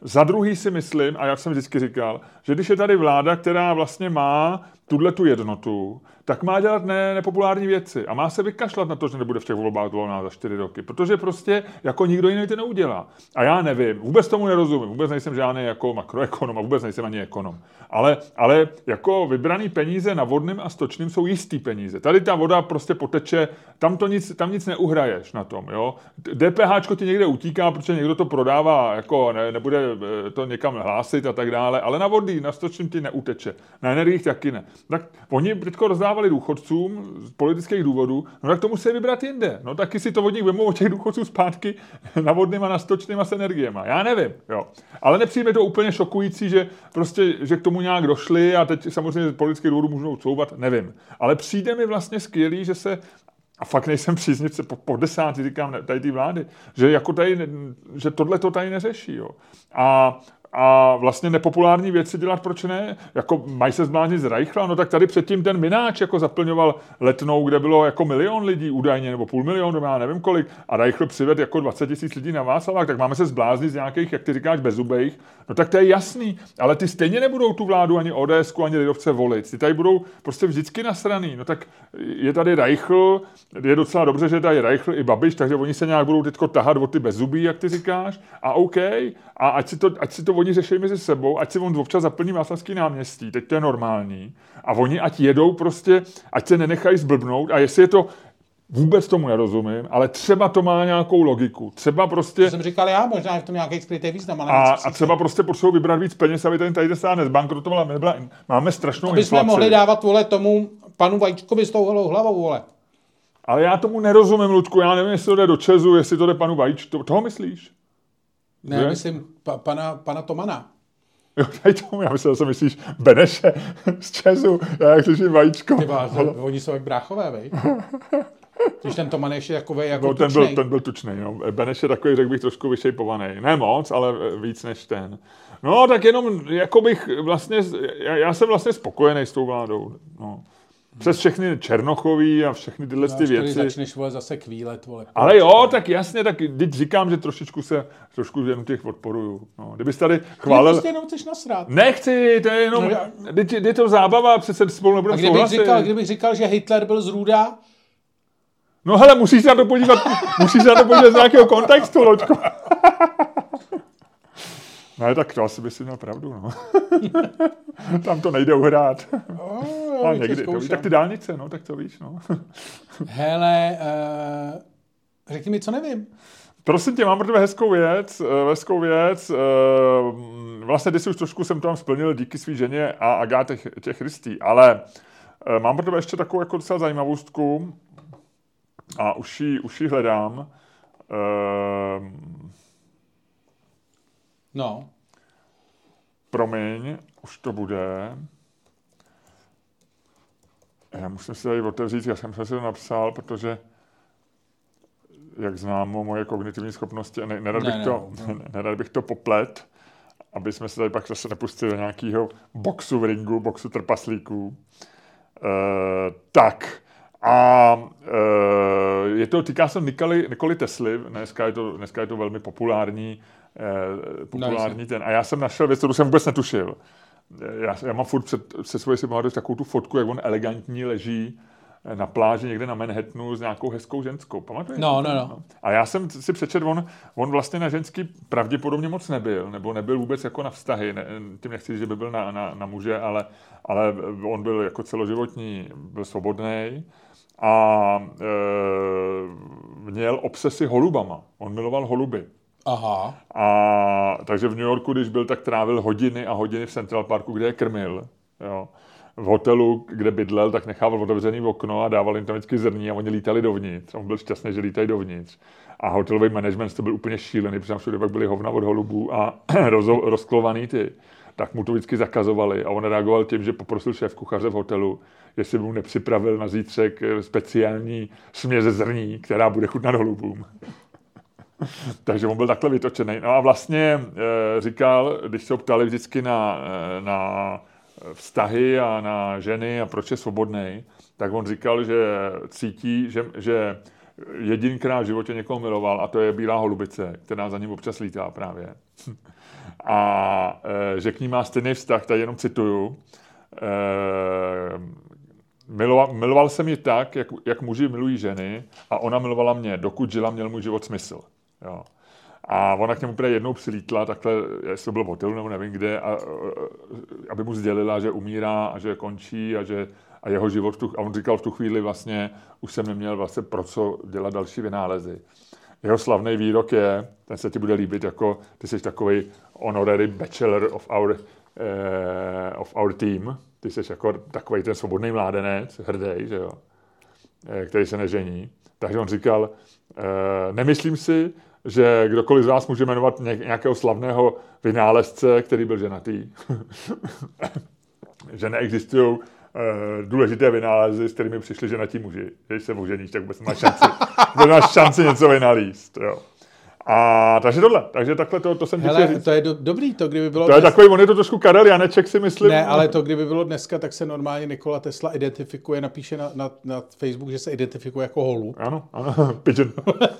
Speaker 1: Za druhý si myslím, a jak jsem vždycky říkal, že když je tady vláda, která vlastně má tuhle tu jednotu, tak má dělat ne, nepopulární věci a má se vykašlat na to, že nebude v těch volbách volná za čtyři roky, protože prostě jako nikdo jiný to neudělá. A já nevím, vůbec tomu nerozumím, vůbec nejsem žádný jako makroekonom a vůbec nejsem ani ekonom. Ale, ale jako vybraný peníze na vodným a stočným jsou jistý peníze. Tady ta voda prostě poteče, tam, to nic, tam nic neuhraješ na tom. Jo? DPH ti někde utíká, protože někdo to prodává, jako ne, nebude eh, to někam hlásit a tak dále, ale na vody, na stočným ti neuteče. Na energiích taky ne. Tak oni teď rozdávali důchodcům z politických důvodů, no tak to musí vybrat jinde. No taky si to od nich vemou od těch důchodců zpátky na vodným a na stočným a s energiema. Já nevím, jo. Ale nepřijde to úplně šokující, že prostě, že k tomu nějak došli a teď samozřejmě politické důvody můžou couvat, nevím. Ale přijde mi vlastně skvělý, že se a fakt nejsem příznivce po, po desátý, říkám, tady ty vlády, že jako tady, že tohle to tady neřeší, jo. A a vlastně nepopulární věci dělat, proč ne? Jako mají se zbláznit z Reichla, no tak tady předtím ten Mináč jako zaplňoval letnou, kde bylo jako milion lidí údajně, nebo půl milionu, já nevím kolik, a Reichl přived jako 20 tisíc lidí na Václavák, tak máme se zbláznit z nějakých, jak ty říkáš, bezubejch. No tak to je jasný, ale ty stejně nebudou tu vládu ani ODS, ani lidovce volit. Ty tady budou prostě vždycky nasraný. No tak je tady Reichl, je docela dobře, že tady Reichl i Babiš, takže oni se nějak budou teďko tahat o ty bezubí, jak ty říkáš, a OK, a ať si to, ať si to oni řeší mezi sebou, ať si on občas zaplní Václavský náměstí, teď to je normální, a oni ať jedou prostě, ať se nenechají zblbnout, a jestli je to, Vůbec tomu nerozumím, ale třeba to má nějakou logiku. Třeba prostě...
Speaker 2: To jsem říkal já, možná je v tom nějaký skrytý význam. Ale
Speaker 1: a, a třeba prostě potřebují vybrat víc peněz, aby ten tady stát nezbankrotoval. Nebyla, máme strašnou
Speaker 2: Aby jsme mohli dávat vole tomu panu Vajíčkovi s tou holou hlavou, vole.
Speaker 1: Ale já tomu nerozumím, Ludku. Já nevím, jestli to jde do Česu, jestli to jde panu Vajíč. To, toho myslíš?
Speaker 2: Ne, že? myslím pa, pana, pana Tomana.
Speaker 1: Jo, tady tomu, já myslel, že myslíš Beneše z Česu, já jak slyším vajíčko.
Speaker 2: Tyba, oni jsou jak bráchové, vej. Když ten Toman ještě takový jako
Speaker 1: no, ten byl, ten byl tučný, no. Beneš je takový, řekl bych, trošku vyšejpovaný. Ne moc, ale víc než ten. No, tak jenom, jako bych vlastně, já, já jsem vlastně spokojený s tou vládou. No. Přes všechny Černochový a všechny tyhle ty věci.
Speaker 2: začneš vole zase kvílet, vole.
Speaker 1: Ale jo, tak jasně, tak teď říkám, že trošičku se, trošku jen těch odporuju. No, kdybys tady chválil...
Speaker 2: Ty prostě jenom chceš nasrát.
Speaker 1: Nechci, to je jenom, no, já... je to zábava, přece spolu nebudeme
Speaker 2: A kdybych říkal, kdybych říkal, že Hitler byl z Růda,
Speaker 1: No hele, musíš se na to podívat, musíš se na to podívat z nějakého kontextu, Loďko. Ne, tak to asi by si měl pravdu, no. Tam to nejde uhrát. Oh, A někdy, to víš, tak ty dálnice, no, tak to víš, no.
Speaker 2: Hele, uh, řekni mi, co nevím.
Speaker 1: Prosím tě, mám pro tebe hezkou věc, uh, hezkou věc. Uh, vlastně ty si už trošku jsem tam splnil díky svý ženě a Agátě těch Christí, ale mám pro tebe ještě takovou jako docela zajímavostku a už ji, už ji hledám. Uh,
Speaker 2: no.
Speaker 1: Promiň, už to bude. Já musím si tady otevřít, já jsem si to napsal, protože jak znám moje kognitivní schopnosti, ne, nerad, ne, bych ne, to, ne. nerad bych to poplet, aby jsme se tady pak zase nepustili do nějakého boxu v ringu, boxu trpaslíků. E, tak, a e, je to, týká se Nikoli, Nikoli Tesly, dneska je, to, dneska je to velmi populární, populární no, ten. A já jsem našel věc, kterou jsem vůbec netušil. Já, já mám furt před, se svojí si takovou tu fotku, jak on elegantní leží na pláži někde na Manhattanu s nějakou hezkou ženskou. Pamatuješ?
Speaker 2: No, no, no.
Speaker 1: A já jsem si přečetl, on, on vlastně na ženský pravděpodobně moc nebyl, nebo nebyl vůbec jako na vztahy. Ne, tím nechci říct, že by byl na, na, na muže, ale, ale on byl jako celoživotní, byl svobodný a e, měl obsesy holubama. On miloval holuby.
Speaker 2: Aha.
Speaker 1: A takže v New Yorku, když byl, tak trávil hodiny a hodiny v Central Parku, kde je krmil. Jo. V hotelu, kde bydlel, tak nechával otevřený okno a dával jim tam vždycky zrní a oni lítali dovnitř. On byl šťastný, že lítají dovnitř. A hotelový management to byl úplně šílený, protože tam všude pak byly hovna od holubů a roz, rozklovaný ty. Tak mu to vždycky zakazovali a on reagoval tím, že poprosil šéf kuchaře v hotelu, jestli by mu nepřipravil na zítřek eh, speciální směs ze zrní, která bude chutnat holubům. Takže on byl takhle vytočený. No a vlastně e, říkal, když se ho ptali vždycky na, e, na vztahy a na ženy a proč je svobodný, tak on říkal, že cítí, že, že jedinkrát v životě někoho miloval a to je bílá holubice, která za ním občas lítá právě. A e, že k ní má stejný vztah, tady jenom cituju. E, miloval, miloval jsem ji tak, jak, jak muži milují ženy a ona milovala mě, dokud žila, měl můj život smysl. Jo. A ona k němu právě jednou přilítla, takhle, jestli to bylo v hotelu nebo nevím kde, a, aby mu sdělila, že umírá a že končí a že a jeho život, tu, a on říkal v tu chvíli vlastně, už jsem neměl vlastně pro co dělat další vynálezy. Jeho slavný výrok je, ten se ti bude líbit, jako ty jsi takový honorary bachelor of our, uh, of our team, ty jsi jako takový ten svobodný mládenec, hrdý, že jo, eh, který se nežení. Takže on říkal, uh, nemyslím si, že kdokoliv z vás může jmenovat nějakého slavného vynálezce, který byl ženatý. že neexistují uh, důležité vynálezy, s kterými přišli ženatí muži. Když se oženíš, tak vůbec máš šanci, máš šanci něco vynalíst. Jo. A takže tohle, takže takhle to, to jsem
Speaker 2: Hele, říct. to je do, dobrý, to kdyby bylo...
Speaker 1: To dnes... je takový, on je to trošku Karel Janeček si myslím.
Speaker 2: Ne, ale to kdyby bylo dneska, tak se normálně Nikola Tesla identifikuje, napíše na, na, na Facebook, že se identifikuje jako holu.
Speaker 1: Ano, ano, pigeon.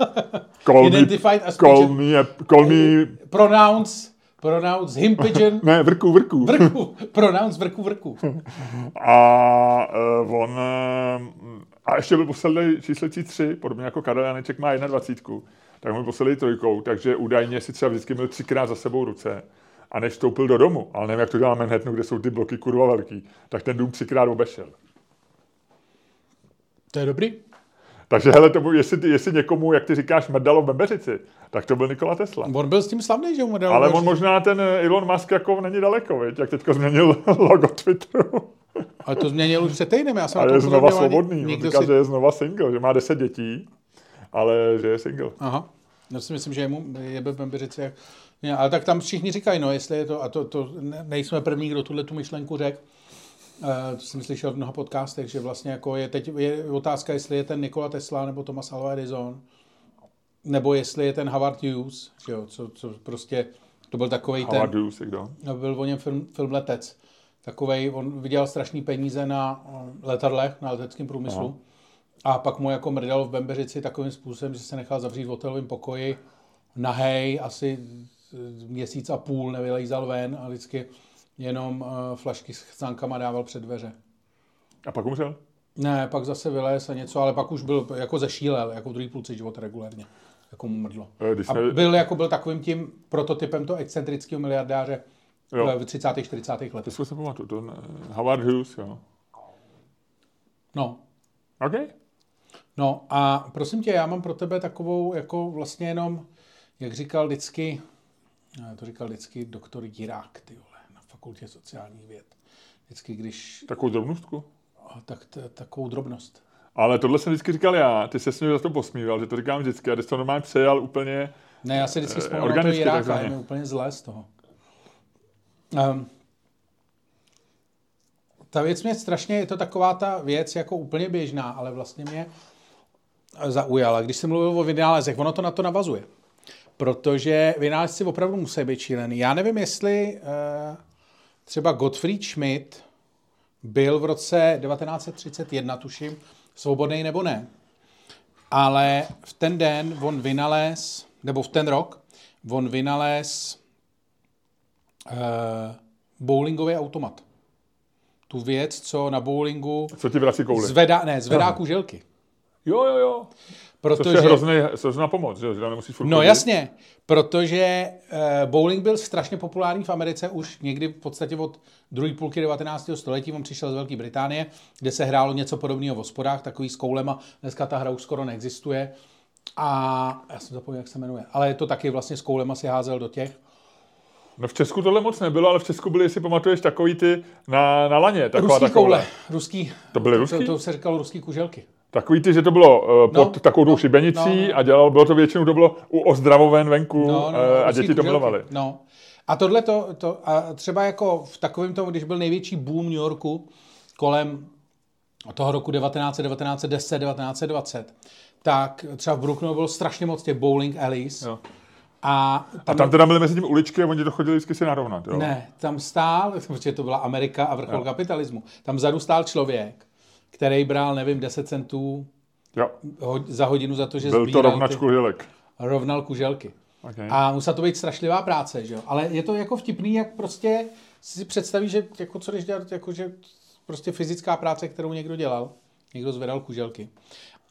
Speaker 1: Call
Speaker 2: Identified
Speaker 1: me, as call pigeon. Me, call me...
Speaker 2: Pronounce, pronounce him pigeon.
Speaker 1: ne, vrku, vrku.
Speaker 2: Vrku, pronounce vrku, vrku.
Speaker 1: a uh, on... Uh, a ještě byl poslední číslecí tři, podobně jako Karel Janeček má 21 tak mu poslali trojkou, takže údajně si třeba vždycky měl třikrát za sebou ruce. A než vstoupil do domu, ale nevím, jak to dělá Manhattanu, kde jsou ty bloky kurva velký, tak ten dům třikrát obešel.
Speaker 2: To je dobrý.
Speaker 1: Takže hele, tomu, jestli, jestli někomu, jak ty říkáš, mrdalo v Bebeřici, tak to byl Nikola Tesla.
Speaker 2: On byl s tím slavný, že mu mrdalo
Speaker 1: Ale on možná ten Elon Musk jako není daleko, viď? jak teďko změnil logo Twitteru.
Speaker 2: Ale to změnil už před týdnem, já jsem
Speaker 1: A je znova svobodný, on říká, si... že je znova single, že má deset dětí ale že je single.
Speaker 2: Aha. Já si myslím, že je mu je Bembeřice jak... Ale tak tam všichni říkají, no, jestli je to, a to, to nejsme první, kdo tuhle tu myšlenku řekl, Uh, to jsem slyšel v mnoha podcastech, že vlastně jako je teď je otázka, jestli je ten Nikola Tesla nebo Thomas Alva Edison, nebo jestli je ten Howard Hughes, že jo, co, co prostě, to byl takový ten...
Speaker 1: Howard Hughes, kdo?
Speaker 2: No, byl o něm film, film Letec. Takovej, on viděl strašný peníze na letadlech, na leteckém průmyslu. Aha. A pak mu jako mrdal v Bembeřici takovým způsobem, že se nechal zavřít v hotelovém pokoji nahej, asi měsíc a půl nevylejzal ven a vždycky jenom uh, flašky s chcánkama dával před dveře.
Speaker 1: A pak umřel?
Speaker 2: Ne, pak zase vylez a něco, ale pak už byl jako zešílel, jako druhý půlce života regulérně. Jako mu mrdlo.
Speaker 1: Eh,
Speaker 2: a byl, jako byl takovým tím prototypem toho excentrického miliardáře jo. v 30. 40. letech.
Speaker 1: To si pamatuju, to Howard Hughes, jo.
Speaker 2: No.
Speaker 1: Okay.
Speaker 2: No a prosím tě, já mám pro tebe takovou jako vlastně jenom, jak říkal vždycky, to říkal vždycky doktor Jirák, ty vole, na fakultě sociálních věd. Vždycky, když...
Speaker 1: Takovou drobnostku?
Speaker 2: Tak, t- takovou drobnost.
Speaker 1: Ale tohle jsem vždycky říkal já, ty se s mě za to posmíval, že to říkám vždycky a ty jsi to normálně přejal úplně
Speaker 2: Ne, já si vždycky vzpomínám na to Jiráka, je mi úplně zlé z toho. Um, ta věc mě strašně, je to taková ta věc jako úplně běžná, ale vlastně mě zaujala. Když jsem mluvil o vynálezech, ono to na to navazuje. Protože vynálezci opravdu musí být šílený. Já nevím, jestli uh, třeba Gottfried Schmidt byl v roce 1931, tuším, svobodný nebo ne. Ale v ten den on vynalez, nebo v ten rok, on vynalez bowlingový automat. Tu věc, co na bowlingu...
Speaker 1: Co ti vrací kouli?
Speaker 2: Zvedá, ne, zvedá Aha. kuželky.
Speaker 1: Jo, jo, jo. Protože, Což je hrozný, hrozná pomoc, že, že tam nemusíš
Speaker 2: No jasně, protože uh, bowling byl strašně populární v Americe už někdy v podstatě od druhé půlky 19. století. On přišel z Velké Británie, kde se hrálo něco podobného v hospodách, takový s koulema. Dneska ta hra už skoro neexistuje. A já jsem zapomněl, jak se jmenuje. Ale je to taky vlastně s koulema si házel do těch.
Speaker 1: No v Česku tohle moc nebylo, ale v Česku byly, si pamatuješ, takový ty na, na laně. Taková,
Speaker 2: ruský koule. Ruský.
Speaker 1: To byly
Speaker 2: To,
Speaker 1: ruský?
Speaker 2: to se říkalo ruský kuželky.
Speaker 1: Takový ty, že to bylo uh, pod
Speaker 2: No,
Speaker 1: takovou
Speaker 2: no,
Speaker 1: šibenicí
Speaker 2: no, no.
Speaker 1: a dělal, bylo to většinou, to bylo u ozdravoven venku no, no, a
Speaker 2: ruský
Speaker 1: děti to
Speaker 2: kuželky.
Speaker 1: milovali.
Speaker 2: No. A tohle to, to, a třeba jako v takovém tom, když byl největší boom New Yorku kolem toho roku 1919, 1910, 1920, tak třeba v Brooklynu bylo strašně moc těch bowling alleys.
Speaker 1: Jo.
Speaker 2: A tam,
Speaker 1: A tam teda byly mezi tím uličky a oni to chodili vždycky si narovnat. Jo?
Speaker 2: Ne, tam stál, protože to byla Amerika a vrchol
Speaker 1: Jo.
Speaker 2: kapitalismu, tam vzadu stál člověk, který bral, nevím, 10 centů
Speaker 1: Jo.
Speaker 2: ho- za hodinu za to, že
Speaker 1: Byl to rovnač
Speaker 2: ty,
Speaker 1: kuželek.
Speaker 2: rovnal kuželky.
Speaker 1: Okay.
Speaker 2: A musela to být strašlivá práce, že jo? Ale je to jako vtipný, jak prostě si představíš, že jako co když dělat, jako že prostě fyzická práce, kterou někdo dělal, někdo zvedal kuželky.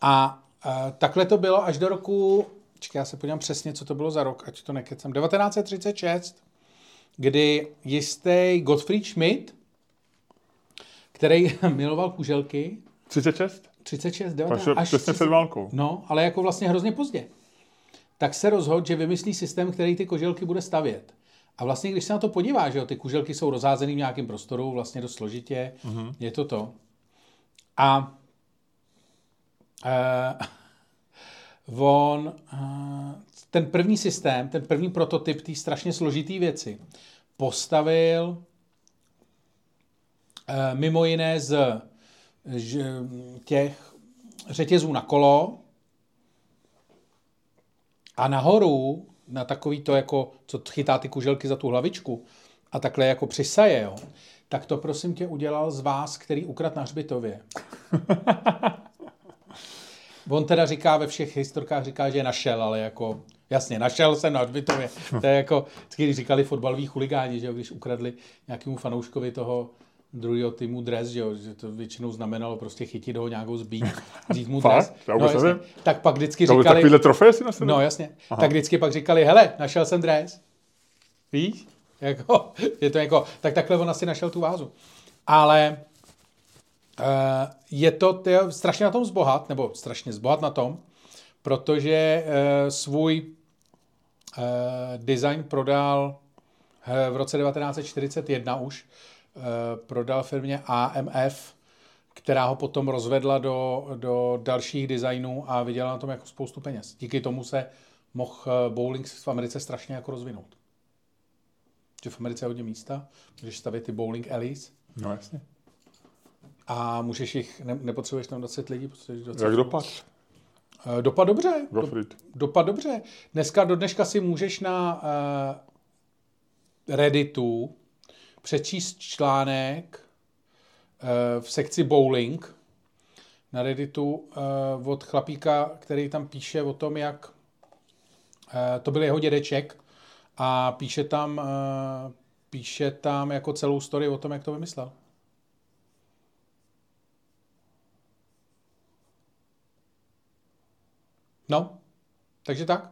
Speaker 2: A, a takhle to bylo až do roku, čekaj, já se podívám přesně, co to bylo za rok, ať to nekecám, 1936, kdy jistý Gottfried Schmidt, který miloval kuželky,
Speaker 1: 36?
Speaker 2: 36,
Speaker 1: Takže
Speaker 2: 19, až
Speaker 1: přesně
Speaker 2: 30
Speaker 1: před válkou.
Speaker 2: No, ale jako vlastně hrozně pozdě. Tak se rozhodl, že vymyslí systém, který ty koželky bude stavět. A vlastně, když se na to podíváš, že jo, ty kuželky jsou rozházený v nějakém prostoru, vlastně dost složitě, mm-hmm. je to to. A eh, on, eh, ten první systém, ten první prototyp té strašně složitý věci postavil eh, mimo jiné z těch řetězů na kolo a nahoru na takový to, jako, co chytá ty kuželky za tu hlavičku a takhle jako přisaje, jo, tak to prosím tě udělal z vás, který ukrad na hřbitově. On teda říká ve všech historkách, říká, že je našel, ale jako, jasně, našel jsem na hřbitově. To je jako, když říkali fotbaloví chuligáni, že jo, když ukradli nějakému fanouškovi toho druhého týmu dres, že, jo, že to většinou znamenalo prostě chytit ho nějakou zbít, vzít mu dres.
Speaker 1: Vůbec
Speaker 2: jasně. Tak pak vždycky
Speaker 1: To
Speaker 2: říkali,
Speaker 1: takovýhle trofeje si na sebe?
Speaker 2: no jasně, tak vždycky pak říkali, hele, našel jsem dres. Víš? Jako, je to jako, tak takhle on asi našel tu vázu. Ale je to tyjo, strašně na tom zbohat, nebo strašně zbohat na tom, protože uh, svůj uh, design prodal v roce 1941 už, prodal firmě AMF, která ho potom rozvedla do, do dalších designů a vydělala na tom jako spoustu peněz. Díky tomu se mohl eh, bowling v Americe strašně jako rozvinout. Že v Americe je hodně místa, můžeš stavět ty bowling alleys
Speaker 1: No jasně.
Speaker 2: A můžeš jich, ne, nepotřebuješ tam 20 lidí, potřebuješ 20
Speaker 1: Jak dopad?
Speaker 2: Eh, Dopad dobře. Do, dopad dobře. Dneska, do dneška si můžeš na uh, Redditu přečíst článek uh, v sekci bowling na Redditu uh, od chlapíka, který tam píše o tom, jak uh, to byl jeho dědeček a píše tam, uh, píše tam jako celou story o tom, jak to vymyslel. No, takže tak.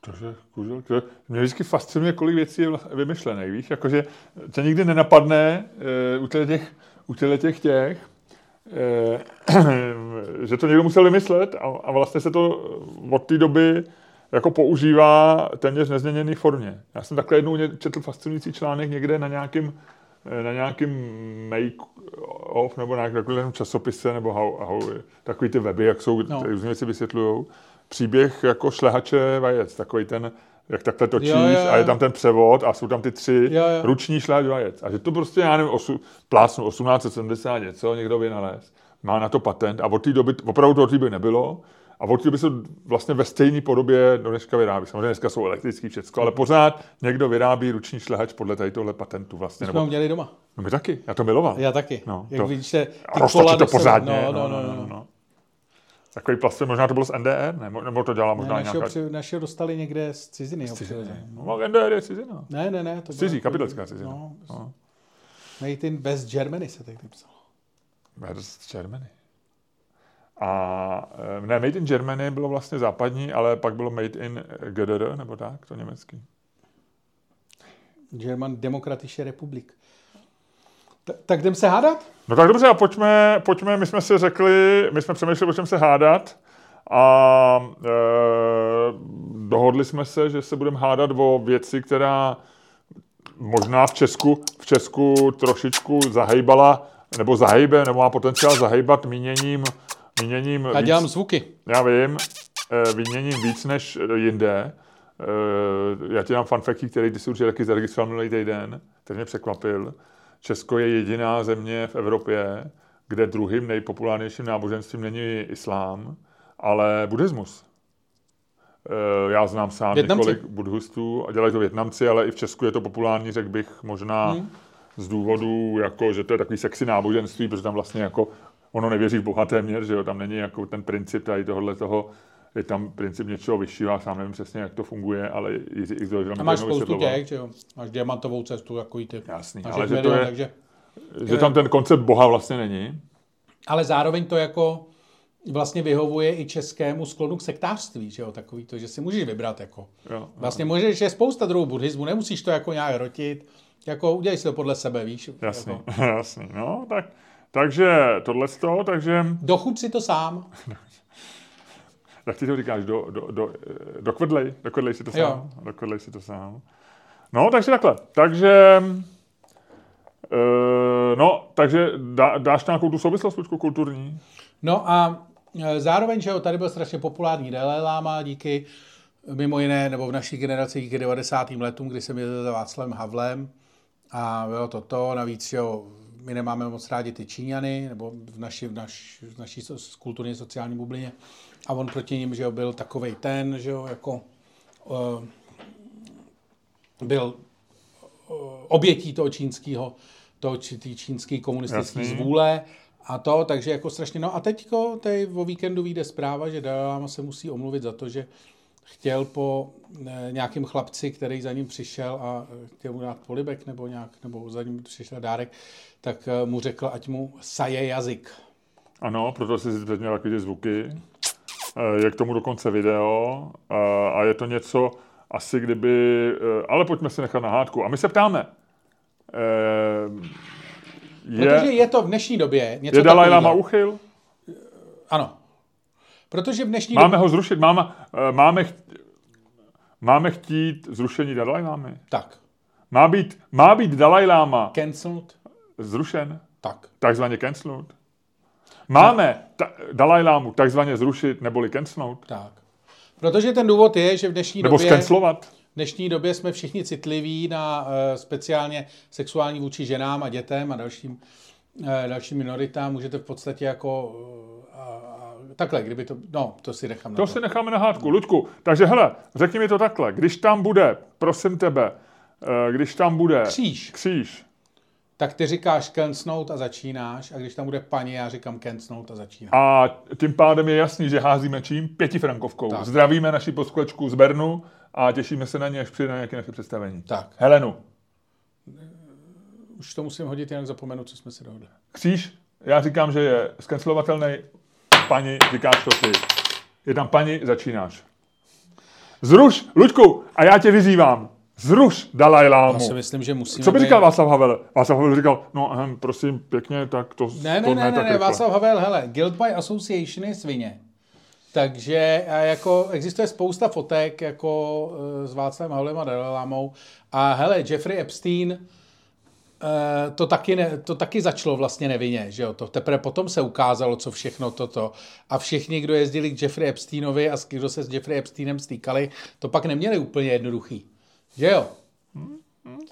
Speaker 1: Takže kuželky. Mě vždycky fascinuje, kolik věcí je vymyšlených, víš? Jakože tě nikdy nenapadne uh, u těch, u těch těch, uh, že to někdo musel vymyslet a, a vlastně se to od té doby jako používá téměř nezměněné formě. Já jsem takhle jednou četl fascinující článek někde na nějakým eh, na nějakým make-off nebo na takovém časopise nebo how, how, takový ty weby, jak jsou,
Speaker 2: No.
Speaker 1: různě věci vysvětlují. Příběh jako šlehače vajec, takový ten, jak takhle točíš
Speaker 2: Jo, jo, jo.
Speaker 1: a je tam ten převod a jsou tam ty tři
Speaker 2: Jo, jo.
Speaker 1: ruční šlehač vajec. A že to prostě, já nevím, osu, plásnu 1870 něco, někdo vynalez. Má na to patent a od té doby, opravdu to od té doby nebylo, a od té doby se vlastně ve stejné podobě do dneška vyrábí. Samozřejmě dneska jsou elektrický všechno, ale pořád někdo vyrábí ruční šlehač podle tady tohle patentu vlastně.
Speaker 2: Jsme ho měli doma.
Speaker 1: No my taky, já to miloval.
Speaker 2: Já taky.
Speaker 1: No,
Speaker 2: Jak
Speaker 1: to-
Speaker 2: vidíš, ty kola
Speaker 1: to
Speaker 2: do sebe-
Speaker 1: pořádně.
Speaker 2: No, no, no, no, no.
Speaker 1: Takový plast, možná to bylo z NDR, ne? nebo to dělala
Speaker 2: Ne,
Speaker 1: možná
Speaker 2: našeho,
Speaker 1: nějaká...
Speaker 2: při, našeho dostali někde z ciziny. ho přivezli.
Speaker 1: No, NDR je cizina.
Speaker 2: Ne, ne, ne. To
Speaker 1: Cizí,
Speaker 2: bylo-
Speaker 1: kapitelská cizina.
Speaker 2: No,
Speaker 1: No.
Speaker 2: Made in West Germany se tehdy psalo.
Speaker 1: Z Germany. A eh, ne, Made in Germany bylo vlastně západní, ale pak bylo Made in GDR, nebo tak, to německý.
Speaker 2: German Demokratische Republik. Ta- tak jdem se hádat?
Speaker 1: No tak dobře, a pojďme, pojďme, my jsme si řekli, my jsme přemýšleli, o čem se hádat a e, dohodli jsme se, že se budeme hádat o věci, která možná v Česku, v Česku trošičku zahejbala, nebo zahejbe, nebo má potenciál zahejbat míněním, míněním
Speaker 2: Já
Speaker 1: víc-
Speaker 2: dělám zvuky.
Speaker 1: já vím, eh, vyměním víc než eh, jinde. Eh, Já ti dám fanfeky, který ty si určitě taky zaregistroval minulý týden, který mě překvapil. Česko je jediná země v Evropě, kde druhým nejpopulárnějším náboženstvím není islám, ale buddhismus. Já znám sám
Speaker 2: Vietnamci.
Speaker 1: několik buddhistů a dělají to Větnamci, ale i v Česku je to populární, řekl bych, možná
Speaker 2: Hmm.
Speaker 1: z důvodu, jako, že to je takový sexy náboženství, protože tam vlastně jako ono nevěří v Boha téměř, že jo, tam není jako ten princip tady tohohle toho, je tam princip něčeho vyššího, já sám nevím přesně, jak to funguje, ale Jiří X to
Speaker 2: A máš spoustu těch, že jo? Máš diamantovou cestu, jako ty.
Speaker 1: Jasný, ale že to je-
Speaker 2: takže...
Speaker 1: že tam ten koncept Boha vlastně není.
Speaker 2: Ale zároveň to jako vlastně vyhovuje i českému sklonu k sektářství, že jo? Takový to, že si můžeš vybrat jako.
Speaker 1: Jo.
Speaker 2: Vlastně můžeš, je spousta druhů buddhismu, nemusíš to jako nějak rotit, jako udělej si to podle sebe, víš?
Speaker 1: Jasný,
Speaker 2: Jako,
Speaker 1: jasný, no, tak, takže tohle to, takže,
Speaker 2: dochuť si to sám.
Speaker 1: jak ty to říkáš, do, do, do, eh, dokvedlej, dokvedlej si to sám,
Speaker 2: Jo.
Speaker 1: dokvedlej si to sám. No, takže takhle, takže, e, no, takže dá, dáš nějakou tu souvislost, Luďku, kulturní?
Speaker 2: No a e, zároveň, že jo, tady byl strašně populární Dalai Lama díky, mimo jiné, nebo v naší generaci díky 90. letům, kdy jsem jezdil za Václavem Havlem a bylo to to, navíc, že jo, my nemáme moc rádi ty Číňany, nebo v naší, v naš, v naší kulturně sociální bublině. A on proti ním, že jo, byl takovej ten, že jo, jako uh, byl uh, obětí toho čínského, toho čínské komunistické
Speaker 1: Jasný.
Speaker 2: zvůle a to, takže jako strašně, no a teďko tady o víkendu vyjde zpráva, že Dalai se musí omluvit za to, že chtěl po eh, nějakém chlapci, který za ním přišel a eh, chtěl mu dát polibek nebo nějak, nebo za ním přišel dárek, tak eh, mu řekl, ať mu saje jazyk.
Speaker 1: Ano, proto jsi si teď měl takový ty zvuky. Je k tomu dokonce video a je to něco, asi kdyby, ale pojďme si nechat na hádku. A my se ptáme, eh,
Speaker 2: Protože
Speaker 1: je,
Speaker 2: je to v dnešní době něco
Speaker 1: je Dalai Lama
Speaker 2: takového.
Speaker 1: uchyl?
Speaker 2: Ano. Protože v dnešní
Speaker 1: Máme
Speaker 2: době...
Speaker 1: ho zrušit, máme, eh, máme, cht, máme chtít zrušení Dalai Lámy.
Speaker 2: Tak.
Speaker 1: Má být, má být Dalai Lama
Speaker 2: Cancelled.
Speaker 1: zrušen,
Speaker 2: Tak.
Speaker 1: takzvaně cancelled. Máme ta, Dalai Lámu takzvaně zrušit neboli cancelled,
Speaker 2: Tak. Protože ten důvod je, že v dnešní
Speaker 1: nebo
Speaker 2: době...
Speaker 1: skancelovat.
Speaker 2: V dnešní době jsme všichni citliví na uh, speciálně sexuální vůči ženám a dětem a dalším, uh, dalším minoritám. Můžete v podstatě jako... Uh, takhle, kdyby to... No, to si nechám
Speaker 1: To
Speaker 2: na
Speaker 1: si necháme na hádku. Luďku, takže hele, řekni mi to takhle. Když tam bude, prosím tebe, eh, když tam bude
Speaker 2: Kříž.
Speaker 1: kříž
Speaker 2: Tak ty říkáš kencnout a začínáš a když tam bude paní, já říkám kencnout a začínám.
Speaker 1: a tím pádem je jasný, že házíme čím? Pětifrankovkou.
Speaker 2: Tak.
Speaker 1: Zdravíme naši posklečku z Bernu a těšíme se na ně, až přijde na nějaké naše představení.
Speaker 2: Tak,
Speaker 1: Helenu,
Speaker 2: už to musím hodit, jinak zapomenu, co jsme si dohodli.
Speaker 1: kříž, já říkám, že je skancelovatelný, paní, říkáš to ty. Je tam paní, začínáš. Zruš, Luďku, a já tě vyzývám, zruš Dalai Lámu.
Speaker 2: Já si myslím, že musíme
Speaker 1: Co by
Speaker 2: být-
Speaker 1: říkal Václav Havel? Václav Havel říkal, no ahem, prosím, pěkně, tak to,
Speaker 2: Ne,
Speaker 1: to
Speaker 2: ne, ne, ne, ne,
Speaker 1: rychle.
Speaker 2: Václav Havel, hele, Guild by Association je svině. Takže a jako existuje spousta fotek jako eh, s Václavem Havlem a Dalai Lámou. A hele, Jeffrey Epstein, to taky, ne, to taky začalo vlastně nevinně, že jo? To teprve potom se ukázalo, co všechno toto. A všichni, kdo jezdili k Jeffrey Epsteinovi a kdo se s Jeffrey Epsteinem stýkali, to pak neměli úplně jednoduchý. Že jo?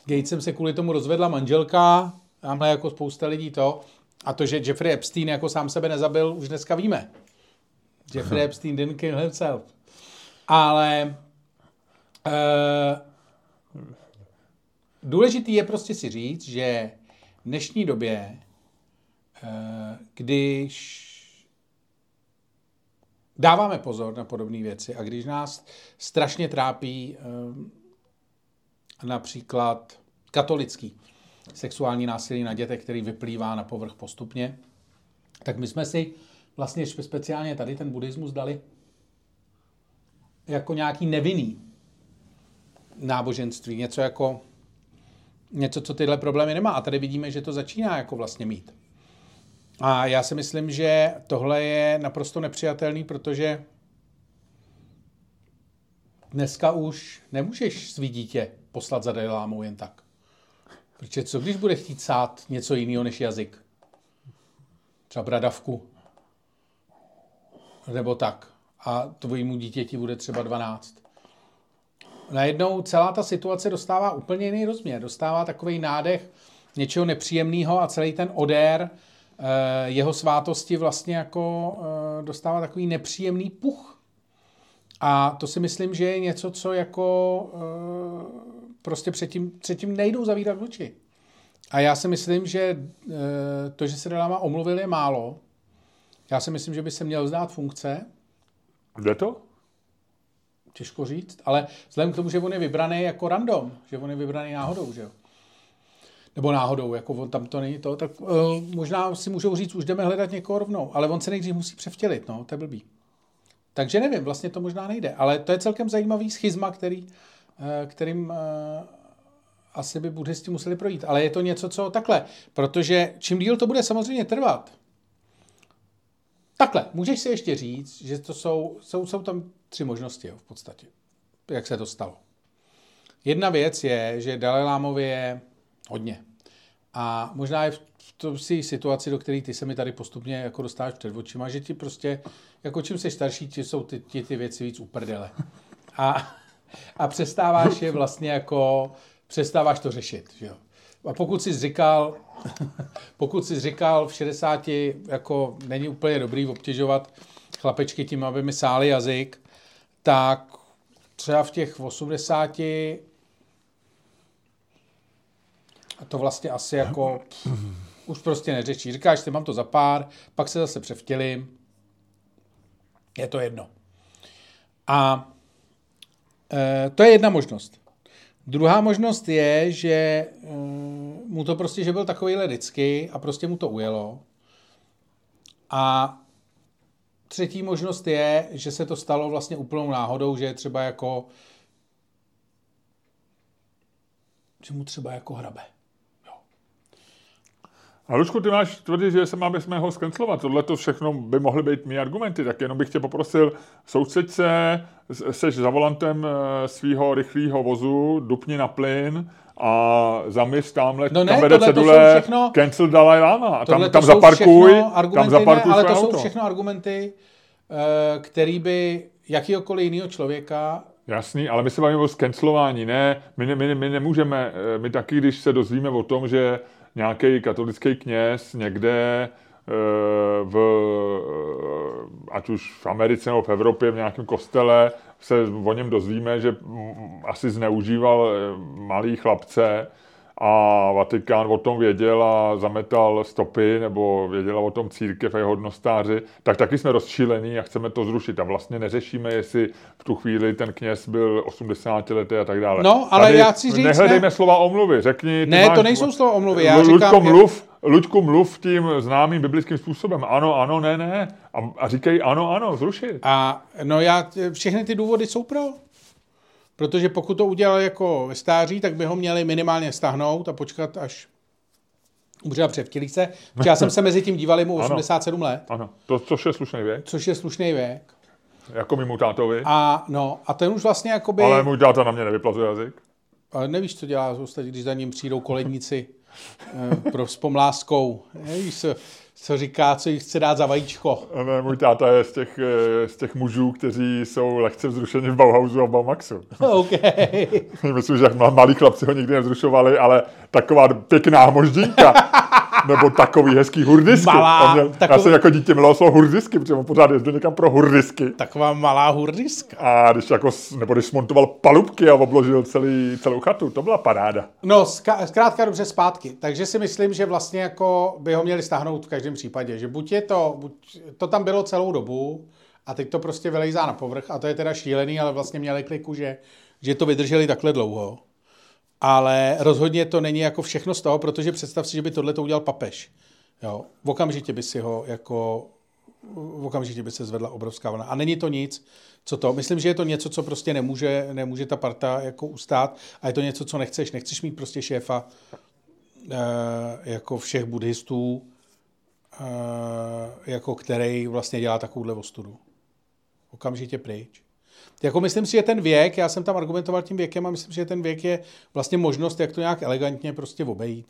Speaker 2: Gatesem se kvůli tomu rozvedla manželka, tamhle jako spousta lidí to. A to, že Jeffrey Epstein jako sám sebe nezabil, už dneska víme. Jeffrey Epstein didn't kill himself. Ale uh, důležitý je prostě si říct, že v dnešní době, uh, když dáváme pozor na podobné věci a když nás strašně trápí uh, například katolický sexuální násilí na dětech, který vyplývá na povrch postupně, tak my jsme si vlastně speciálně tady ten buddhismus dali jako nějaký nevinný náboženství, něco jako něco, co tyhle problémy nemá. A tady vidíme, že to začíná jako vlastně mít. A já si myslím, že tohle je naprosto nepřijatelný, protože dneska už nemůžeš svý dítě poslat za Dalilámou jen tak. Protože co když bude chtít sát něco jiného než jazyk? Třeba bradavku. Nebo tak. A tvojímu dítěti bude třeba 12. Najednou celá ta situace dostává úplně jiný rozměr. Dostává takový nádech něčeho nepříjemného a celý ten odér eh, jeho svátosti vlastně jako eh, dostává takový nepříjemný puch. A to si myslím, že je něco, co jako eh, prostě předtím, předtím nejdou zavírat oči. A já si myslím, že to, že se Dalama omluvil, je málo. Já si myslím, že by se měl vzdát funkce.
Speaker 1: Jde to?
Speaker 2: Těžko říct, ale vzhledem k tomu, že on je vybraný jako random, že on je vybraný náhodou, že jo? Nebo náhodou, jako on tam to není to, tak uh, možná si můžou říct, už jdeme hledat někoho rovnou, ale on se nejdřív musí převtělit, no, to je blbý. Takže nevím, vlastně to možná nejde, ale to je celkem zajímavý schizma, který, Eh, kterým eh, asi by buddhisti museli projít. Ale je to něco, co takhle, protože čím díl to bude samozřejmě trvat, takhle, můžeš si ještě říct, že to jsou, jsou, jsou tam tři možnosti jo, v podstatě, jak se to stalo. Jedna věc je, že Dalai Lámovi je hodně. A možná je v tom si situaci, do které ty se mi tady postupně jako dostáváš před očima, že ti prostě, jako čím jsi starší, ti jsou ty, ty, ty věci víc uprdele. A a přestáváš je vlastně jako, přestáváš to řešit, že jo. A pokud jsi říkal, pokud jsi říkal v 60, jako není úplně dobrý obtěžovat chlapečky tím, aby mi sáli jazyk, tak třeba v těch 80 a to vlastně asi jako už prostě neřečí. Říkáš si, mám to za pár, pak se zase převtělím. Je to jedno. A Eh, to je jedna možnost. Druhá možnost je, že eh, mu to prostě, že byl takovýhle vždycky a prostě mu to ujelo. A třetí možnost je, že se to stalo vlastně úplnou náhodou, že je třeba jako že mu třeba jako hrabe.
Speaker 1: A Lučku, ty máš tvrdit, že se máme jsme ho skancelovat. Tohle to všechno by mohly být mý argumenty, tak jenom bych tě poprosil, soustřeď se, seš za volantem eh, svého rychlého vozu, dupni na plyn a zaměř tamhle,
Speaker 2: no ne,
Speaker 1: tam vede cedule
Speaker 2: všechno,
Speaker 1: cancel Dalai Lama a tam, tam zaparkuj, tam zaparkuj
Speaker 2: ne, ale to
Speaker 1: auto.
Speaker 2: jsou všechno argumenty, eh, který by jakýkoliv jiného člověka
Speaker 1: Jasný, ale my se bavíme o skancelování, ne, my, ne, my, my nemůžeme, eh, my taky, když se dozvíme o tom, že nějaký katolický kněz někde eh, v, eh, ať už v Americe nebo v Evropě, v nějakém kostele, se o něm dozvíme, že asi zneužíval eh, malý chlapce, a Vatikán o tom věděl a zametal stopy, nebo věděla o tom církev a jeho hodnostáři, tak taky jsme rozčílení a chceme to zrušit. A vlastně neřešíme, jestli v tu chvíli ten kněz byl 80 letý a tak dále.
Speaker 2: No, ale Tady já chci říct...
Speaker 1: Nehledejme ne... slova omluvy, řekni...
Speaker 2: Ne, máš, to nejsou slova omluvy, já Luďko,
Speaker 1: říkám... Mluv, Luďku, mluv tím známým biblickým způsobem. Ano, ano, ne, ne. A, a říkej ano, ano, zrušit.
Speaker 2: A no já, všechny ty důvody jsou pro. Protože pokud to udělali jako ve stáří, tak by ho měli minimálně stahnout a počkat, až umře a převtělí se. Já jsem se mezi tím díval mu 87
Speaker 1: ano,
Speaker 2: let.
Speaker 1: Ano, to, což je slušný věk.
Speaker 2: Což je slušný věk.
Speaker 1: Jako mému tátovi.
Speaker 2: A, no, a ten už vlastně jakoby...
Speaker 1: Ale můj táta na mě nevyplazuje jazyk.
Speaker 2: Ale nevíš, co dělá ostatní, když za ním přijdou koledníci eh, pro, s pomláskou. Nevíš, co, co říká, co jí chce dát za vajíčko.
Speaker 1: Ne, můj táta je z těch, eh, z těch mužů, kteří jsou lehce vzrušeni v Bauhausu a Baumaxu.
Speaker 2: OK.
Speaker 1: Myslím, že malí chlapci ho nikdy nevzrušovali, ale taková pěkná moždínka nebo takový hezký hurdisky.
Speaker 2: Malá, měl,
Speaker 1: takový... Já jsem jako dítě miloval slovo hurdisky, protože on pořád jezdil někam pro hurdisky.
Speaker 2: Taková malá hurdiska.
Speaker 1: A když jako, nebo když smontoval palubky a obložil celý, celou chatu, to byla paráda.
Speaker 2: No, zkrátka dobře zpátky. Takže si myslím, že vlastně jako by ho měli stáhnout v každém případě. Že buď je to, buď to tam bylo celou dobu, a teď to prostě vylejzá na povrch a to je teda šílený, ale vlastně měli kliku, že, že to vydrželi takhle dlouho. Ale rozhodně to není jako všechno z toho, protože představ si, že by tohle to udělal papež. Jo. V okamžitě by si ho jako okamžitě by se zvedla obrovská vlna. A není to nic, co to. Myslím, že je to něco, co prostě nemůže, nemůže ta parta jako ustát a je to něco, co nechceš. Nechceš mít prostě šéfa e, jako všech buddhistů, e, jako který vlastně dělá takovouhle ostudu. Okamžitě pryč. Jako myslím si, že ten věk, já jsem tam argumentoval tím věkem a myslím si, že ten věk je vlastně možnost, jak to nějak elegantně prostě obejít.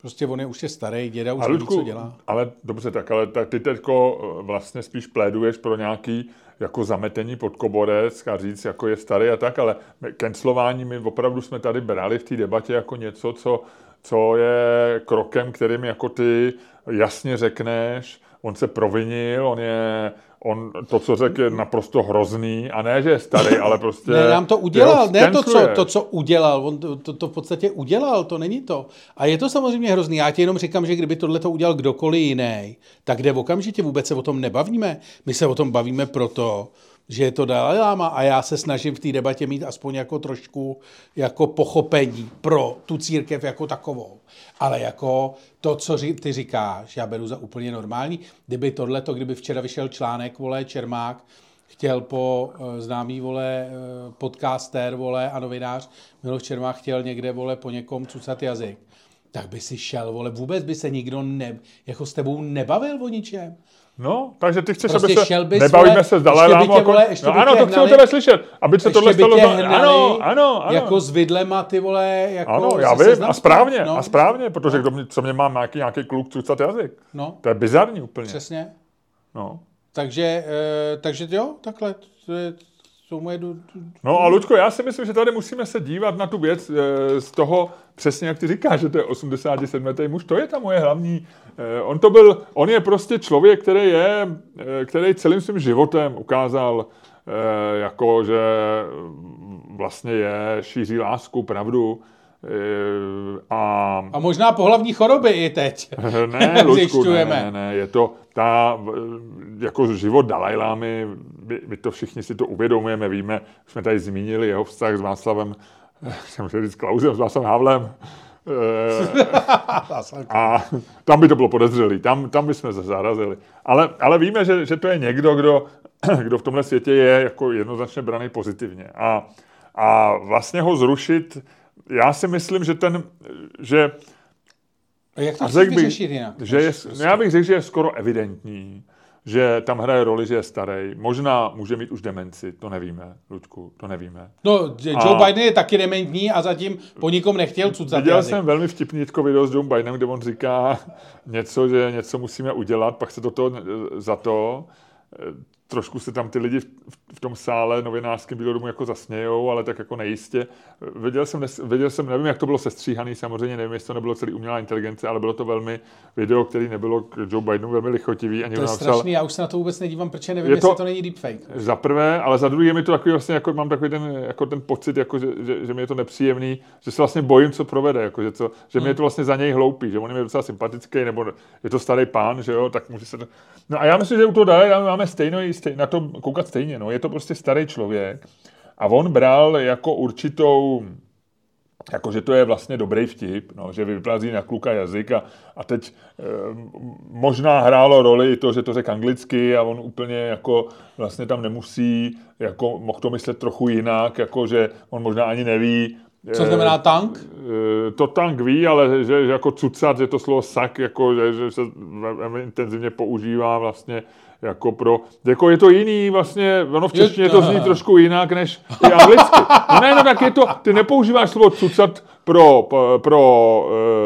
Speaker 2: Prostě on je už je starý, děda už Ludku, ví, co dělá.
Speaker 1: Ale dobře, tak ale tak ty teďko eh, vlastně spíš pléduješ pro nějaký jako zametení pod koborec a říct, jako je starý a tak, ale kenslování my opravdu jsme tady brali v té debatě jako něco, co, co je krokem, kterým jako ty jasně řekneš, on se provinil, on je on to, co řekl, je naprosto hrozný. A ne, že je starý, ale prostě...
Speaker 2: Ne, nám to udělal, ne to co, to, co udělal, on to, to, to v podstatě udělal, to není to. A je to samozřejmě hrozný, já ti jenom říkám, že kdyby tohle to udělal kdokoliv jiný, tak kde okamžitě. Vůbec se o tom nebavíme. My se o tom bavíme proto, že je to Dalai Lama a já se snažím v té debatě mít aspoň jako trošku jako pochopení pro tu církev jako takovou. Ale jako to, co ty říkáš, já beru za úplně normální. Kdyby tohleto, kdyby včera vyšel článek, vole, Čermák, chtěl po uh, známý, vole, uh, podcaster, vole, a novinář Miloš Čermák chtěl někde, vole, po někom cucat jazyk, tak by si šel, vole, vůbec by se nikdo ne, jako s tebou nebavil o ničem.
Speaker 1: No, takže ty chceš, prostě aby se, bys, nebavíme vole, se s Dalajlámou. Jako, no, ano, to chci o tebe slyšet, aby se tohle stalo. Hnali, ano, ano, ano.
Speaker 2: Jako s vidlema, ty vole, jako
Speaker 1: Ano, já vím, a správně, no. a správně, protože kdo mě, co mě má nějaký, nějaký kluk cucat jazyk. No. To je bizarní úplně.
Speaker 2: Přesně.
Speaker 1: No.
Speaker 2: Takže, e, takže jo, takhle, to je, jsou moje...
Speaker 1: No a Luďko, já si myslím, že tady musíme se dívat na tu věc e, z toho, přesně jak ty říkáš, že to je 87 letý muž, to je ta moje hlavní... E, on to byl, on je prostě člověk, který je, e, který celým svým životem ukázal, jako, že vlastně je, šíří lásku, pravdu,
Speaker 2: a, a možná pohlavní choroby i teď.
Speaker 1: Ne, Luďku, ne, ne, ne, je to ta, jako život Dalajlámy, my, my to všichni si to uvědomujeme, víme, jsme tady zmínili jeho vztah s Václavem, jsem chtěl říct Klausem, s Václavem Havlem, a tam by to bylo podezřelý, tam, tam bychom se zarazili. Ale, ale víme, že, že to je někdo, kdo, kdo v tomhle světě je jako jednoznačně braný pozitivně. A, a vlastně ho zrušit já si myslím, že ten, že...
Speaker 2: A jak to chceš vyřešit jinak?
Speaker 1: Že je, prostě. já bych řekl, že je skoro evidentní, že tam hraje roli, že je starý. Možná může mít už demenci, to nevíme, Ludku, to nevíme.
Speaker 2: No, Joe a... Biden je taky dementní a zatím po nikom nechtěl cucat
Speaker 1: Viděl jazyk. jsem velmi vtipný video s Joe Bidenem, kde on říká něco, že něco musíme udělat, pak se do toho za to trošku se tam ty lidi v, v tom sále novinářském Bílodomu jako zasnějou, ale tak jako nejistě. Viděl jsem, viděl jsem, nevím, jak to bylo sestříhaný, samozřejmě nevím, jestli to nebylo celý umělá inteligence, ale bylo to velmi video, který nebylo k Joe Bidenu velmi lichotivý.
Speaker 2: Ani to je napsal, strašný, já už se na to vůbec nedívám, protože nevím, je to, jestli to není deepfake.
Speaker 1: Za prvé, ale za druhé je mi to takový vlastně, jako mám takový ten, jako ten pocit, jako, že, že, že, mi je to nepříjemný, že se vlastně bojím, co provede, jako, že, co, že hmm. mi je to vlastně za něj hloupý, že on je docela sympatický, nebo je to starý pán, že jo, tak může se to... No a já myslím, že u toho dále máme stejný, stej, na to koukat stejně. No. Je to prostě starý člověk a on bral jako určitou jako, že to je vlastně dobrý vtip, no, že vyplazí na kluka jazyk a, a teď e, možná hrálo roli to, že to řekl anglicky a on úplně jako vlastně tam nemusí, jako mohl to myslet trochu jinak, jako že on možná ani neví,
Speaker 2: co znamená tank?
Speaker 1: E, to tank ví, ale že, že jako cucat, že to slovo sak, jako, že, že se intenzivně používá vlastně jako pro, jako je to jiný vlastně, ono v češtině to zní trošku jinak než i anglicky. No ne, no tak je to, ty nepoužíváš slovo cucat pro, pro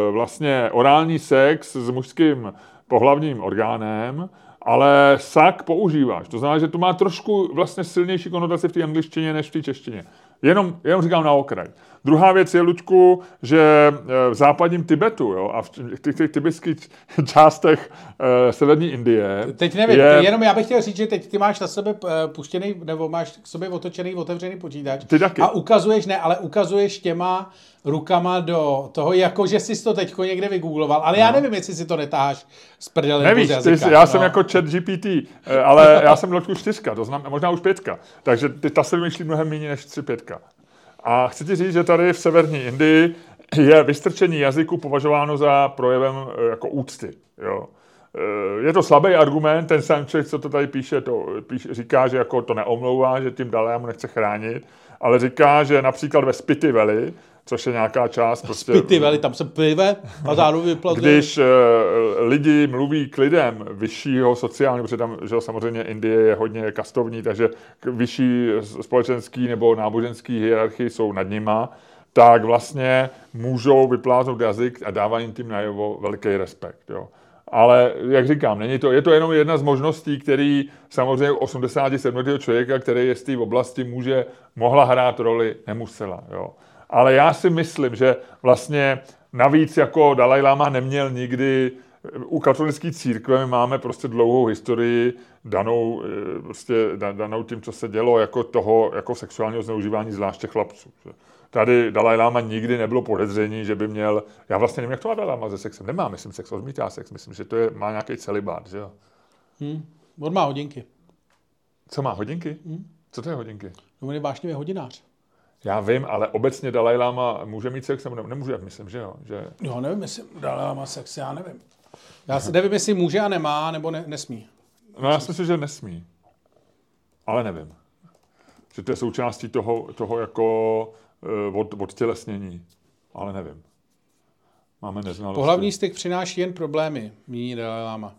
Speaker 1: e, vlastně orální sex s mužským pohlavním orgánem, ale sak používáš. To znamená, že to má trošku vlastně silnější konotaci v té angličtině než v té češtině. Jenom, jenom říkám na okraj. Druhá věc je, Luďku, že eh, v západním Tibetu jo, a v těch, těch tibetských částech uh, severní Indie...
Speaker 2: Teď nevím, je... jenom já bych chtěl říct, že teď ty máš na sebe eh, puštěný, nebo máš k sobě otočený, otevřený počítač.
Speaker 1: Ty taky.
Speaker 2: A ukazuješ, ne, ale ukazuješ těma rukama do toho, jako že jsi to teď někde vygoogloval, ale no. já nevím, jestli si to netáháš z prdele
Speaker 1: Nevíš,
Speaker 2: ty
Speaker 1: jsi, já no. jsem jako chat GPT, ale já jsem Luďku čtyřka, to znamená možná už pětka, takže ty, ta se vymýšlí mnohem méně než tři pětka. A chci ti říct, že tady v severní Indii je vystrčení jazyku považováno za projevem e, jako úcty. Jo. je to slabý argument, ten Sanchez, co to tady píše, to píše, říká, že jako to neomlouvá, že tím Dalai mu nechce chránit, ale říká, že například ve Spiti Valley, což je nějaká část.
Speaker 2: Prostě, Spiti Valley, tam se pive a zároveň vyplazuje.
Speaker 1: Když uh, lidi mluví k lidem vyššího sociálního, protože tam že samozřejmě Indie je hodně kastovní, takže vyšší společenský nebo náboženský hierarchii jsou nad nima, tak vlastně můžou vypláznout jazyk a dávají jim tím najevo veliký respekt. Jo. Ale jak říkám, není to, je to jenom jedna z možností, který samozřejmě 87. člověka, který je z té oblasti, může, mohla hrát roli, nemusela. Jo. Ale já si myslím, že vlastně navíc jako Dalai Lama neměl nikdy u katolické církve my máme prostě dlouhou historii danou, eh, prostě danou tím, co se dělo jako toho, jako sexuálního zneužívání zvláště chlapců. Tady Dalai Lama nikdy nebylo podezření, že by měl, já vlastně nevím, jak to má Dalai Lama se sexem, nemá, myslím, sex, odmítá sex, myslím, že to je, má nějaký celibát, že jo.
Speaker 2: Hmm. On má hodinky.
Speaker 1: Co má hodinky? Hmm. Co to je hodinky?
Speaker 2: No, on je vášnivý hodinář.
Speaker 1: Já vím, ale obecně Dalai Lama může mít sex nebo nemůže, myslím, že jo. Že...
Speaker 2: Jo, nevím, jestli Dalai Lama sex, já nevím. Já si nevím, jestli může a nemá, nebo ne, nesmí.
Speaker 1: No já si myslím, že nesmí. Ale nevím. Že to je součástí toho, toho jako uh, od, odtělesnění. Ale nevím. Máme neznalosti.
Speaker 2: Pohlavní styk přináší jen problémy, míní Dalai Lama.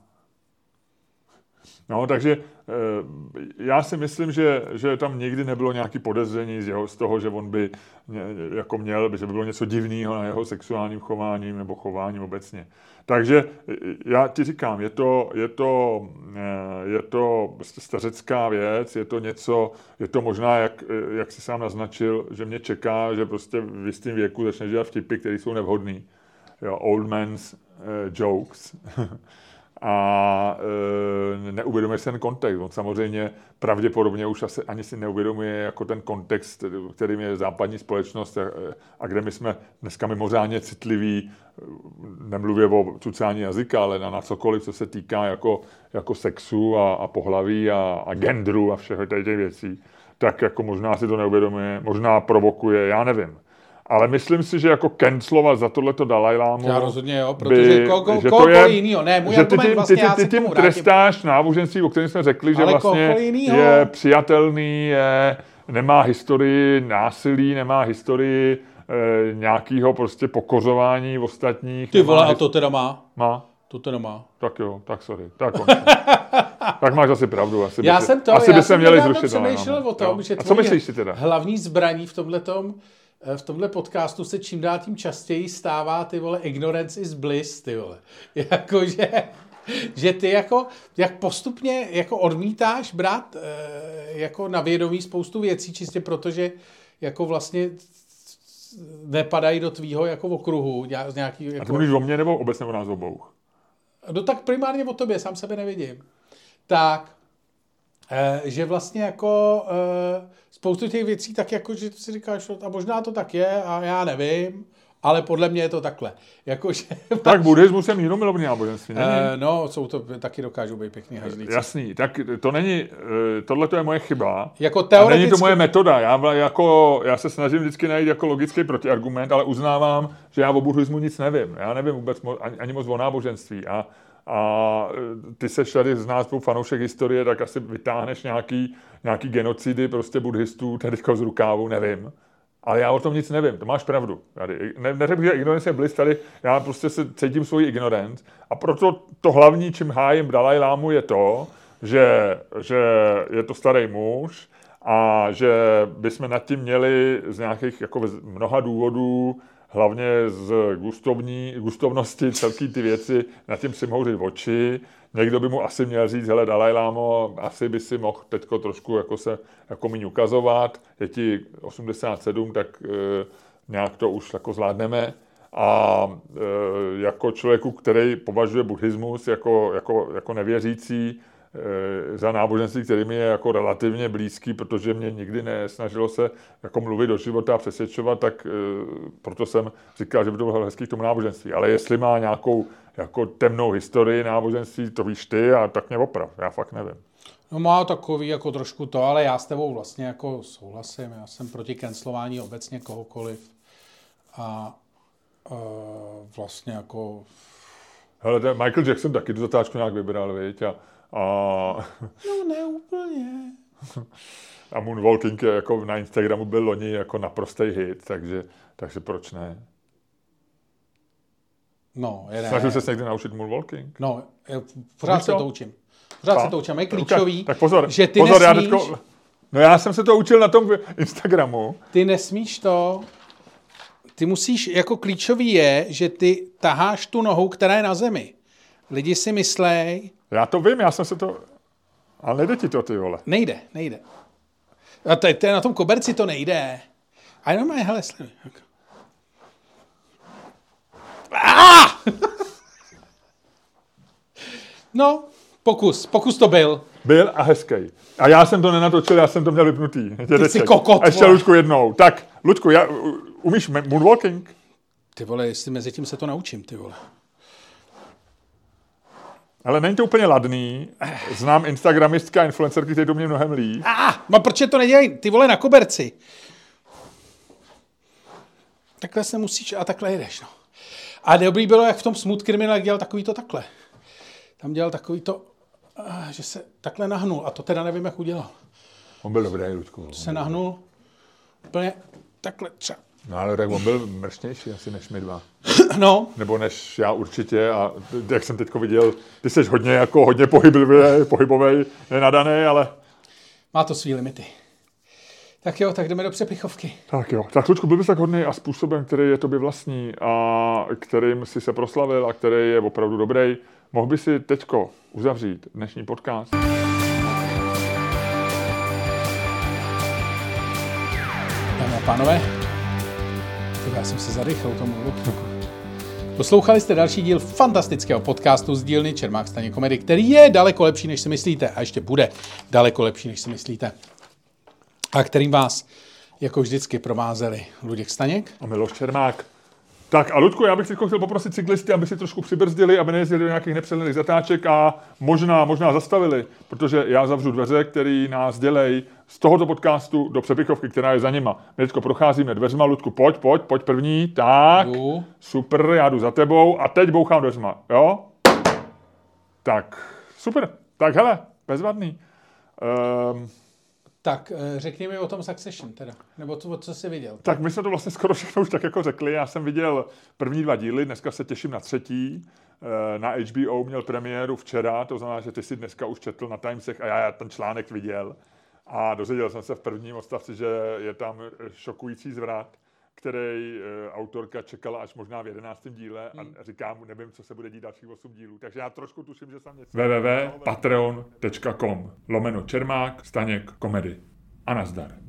Speaker 1: No, takže eh, já si myslím, že, že tam nikdy nebylo nějaký podezření z, jeho, z toho, že on by jako měl, že by bylo něco divného na jeho sexuálním chováním nebo chováním obecně. Takže eh, já ti říkám, je to, je to, eh, je to stařecká věc, je to něco, je to možná, jak, jak si sám naznačil, že mě čeká, že prostě v jistém věku začne dělat vtipy, které jsou nevhodné. Old man's jokes. a e, neuvědomuje ten kontext. On samozřejmě pravděpodobně už asi ani si neuvědomuje jako ten kontext, kterým je západní společnost a, a kde my jsme dneska mimořádně citliví, nemluvě o cucání jazyka, ale na, na cokoliv, co se týká jako, jako sexu a, a pohlaví a, a genderu a všech těch věcí, tak jako možná si to neuvědomuje, možná provokuje, já nevím ale myslím si, že jako cancelovat za tohleto Dalajlámu...
Speaker 2: Já rozhodně jo, protože by, ko, ko, že to je, jinýho. Ne, můj
Speaker 1: že ty tím, vlastně, ty, ty, ty tím trestáš náboženství, o kterém jsme řekli, že ale vlastně je přijatelný, je, nemá historii násilí, nemá historii e, nějakého prostě pokořování ostatních.
Speaker 2: Ty vole, a to teda má?
Speaker 1: Má.
Speaker 2: To teda má.
Speaker 1: Tak jo, tak sorry. Tak, tak máš asi pravdu. Asi
Speaker 2: já by jsem to,
Speaker 1: asi
Speaker 2: já
Speaker 1: by se měli zrušit.
Speaker 2: přemýšlel o tom, jo. že
Speaker 1: a co myslíš si teda?
Speaker 2: hlavní zbraní v tomhletom Eh, v tomhle podcastu se čím dál tím častěji stává ty vole ignorance is bliss, ty vole. Jakože, že ty jako, jak postupně jako odmítáš brát e, jako na vědomí spoustu věcí, čistě protože jako vlastně nepadají do tvýho jako okruhu. Z nějaký, jako...
Speaker 1: A to mluvíš o mě nebo obecně o nás obou?
Speaker 2: No tak primárně o tobě, sám sebe nevidím. Tak, Eh, že vlastně jako eh, spoustu těch věcí tak jako, že si říkáš, a možná to tak je a já nevím, ale podle mě je to takhle. Jako, že
Speaker 1: tak buddhismus je mírumilovný náboženství,
Speaker 2: není? Uh, no, jsou to, taky dokážou být pěkný hajzlíci.
Speaker 1: Jasný, tak to není, tohle to je moje chyba.
Speaker 2: Jako teoreticky...
Speaker 1: A není to moje metoda. Já, jako, já se snažím vždycky najít jako logický protiargument, ale uznávám, že já o buddhismu nic nevím. Já nevím vůbec ani, ani moc o náboženství. A a e, ty seš tady z nás fanoušek historie, tak asi vytáhneš nějaký, nějaký genocidy prostě buddhistů tady z rukávu, nevím. Ale já o tom nic nevím, to máš pravdu. Tady, ne, neřekl, že ignorance je bliss, tady já prostě se cítím svoji ignorance a proto to hlavní, čím hájím Dalai Lámu, je to, že, že je to starý muž a že bychom nad tím měli z nějakých jako mnoha důvodů hlavně z gustovní, gustovnosti celý ty věci, nad tím si mohou říct oči. Někdo by mu asi měl říct, hele Dalaj Lámo, asi by si mohl teďko trošku jako se jako míň ukazovat, je ti 87, tak e, nějak to už jako zvládneme. A e, jako člověku, který považuje buddhismus jako, jako, jako nevěřící, za náboženství, který mi je jako relativně blízký, protože mě nikdy nesnažilo se jako mluvit do života a přesvědčovat, tak eh, proto jsem říkal, že by to bylo hezký k tomu náboženství. Ale jestli má nějakou jako temnou historii náboženství, to víš ty a tak mě oprav, já fakt nevím.
Speaker 2: No má takový jako trošku to, ale já s tebou vlastně jako souhlasím, já jsem proti cancelování obecně kohokoliv a uh, vlastně jako
Speaker 1: Hele, Michael Jackson taky tu zatáčku nějak vybral, viď? A, a,
Speaker 2: No ne úplně.
Speaker 1: a Moonwalking je jako na Instagramu byl loni jako naprostý hit, takže, takže proč ne?
Speaker 2: No, je ne.
Speaker 1: Snažil se někdy naučit Moonwalking?
Speaker 2: No, pořád se to učím. Pořád se to učím. Je klíčový,
Speaker 1: Tak pozor,
Speaker 2: že ty
Speaker 1: pozor, já
Speaker 2: nesmíš,
Speaker 1: teďko, No já jsem se to učil na tom Instagramu.
Speaker 2: ty nesmíš to, ty musíš, jako klíčový je, že ty taháš tu nohu, která je na zemi. Lidi si myslej,
Speaker 1: Já to vím, já jsem se to... Ale nejde ti to, ty vole.
Speaker 2: nejde, nejde. A to, to na tom koberci to nejde. A jenom je, hele, sleduj. Ah! No, pokus, pokus to byl.
Speaker 1: Byl a hezký. A já jsem to nenatočil, já jsem to měl vypnutý. Dědeček.
Speaker 2: kokot,
Speaker 1: A ještě. Luďku jednou. Tak, Luďku, já, umíš moonwalking?
Speaker 2: Ty vole, jestli mezi tím se to naučím, ty vole.
Speaker 1: Ale není to úplně ladný. Znám instagramistka a influencerky, které to mě mnohem líp.
Speaker 2: Ah, no proč to nedělají? Ty vole na koberci. Takhle se musíš a takhle jedeš, no. A dobrý bylo, jak v tom Smooth Criminal dělal takový to takhle. Tam dělal takový to, že se takhle nahnul. A to teda nevím, jak udělal.
Speaker 1: On byl dobrý, Luďku.
Speaker 2: Se nahnul úplně takhle třeba.
Speaker 1: No ale tak on byl mršnější asi než my dva.
Speaker 2: No,
Speaker 1: Nebo než já určitě. A jak jsem teďko viděl, ty jsi hodně, jako hodně pohybový, pohybový, nenadaný, ale
Speaker 2: má to svý limity. Tak jo, tak jdeme do přepichovky.
Speaker 1: Tak jo, tak Lučku, byl bys tak hodný a způsobem, který je tobě vlastní a kterým si se proslavil a který je opravdu dobrý, mohl by si teďko uzavřít dnešní podcast?
Speaker 2: Dámy a pánové, já jsem se zadechl tomu. Poslouchali jste další díl fantastického podcastu z dílny Čermák Staně komedy, který je daleko lepší, než si myslíte. A ještě bude daleko lepší, než si myslíte. A kterým vás, jako vždycky, provázeli Luděk Staněk.
Speaker 1: A Miloš Čermák. Tak a Ludku, já bych teď chtěl poprosit cyklisty, aby si trošku přibrzdili, aby nejezdili do nějakých nepřehledných zatáček a možná, možná zastavili, protože já zavřu dveře, které nás dělej z tohoto podcastu do přepichovky, která je za nima. My teďko procházíme dveřma, Ludku, pojď, pojď, pojď první, tak,
Speaker 2: Jdu.
Speaker 1: super, já jdu za tebou a teď bouchám dveřma, jo? Tak, super, tak hele, bezvadný. Um,
Speaker 2: Tak eh, řekni mi o tom Succession teda, nebo to, co jsi viděl.
Speaker 1: Tak my jsme to vlastně skoro všechno už tak jako řekli. Já jsem viděl první dva díly, dneska se těším na třetí. Eh, Na HBO měl premiéru včera, to znamená, že ty si dneska už četl na Timesech a já, já ten článek viděl. A dozvěděl jsem se v prvním odstavci, že je tam šokující zvrat, který eh, autorka čekala až možná v jedenáctém díle a říká mu, nevím, co se bude dít dalších 8 dílů. Takže já trošku tuším, že jsem něco... www.patreon.com lomeno Čermák, Staněk, komedy. A nazdar.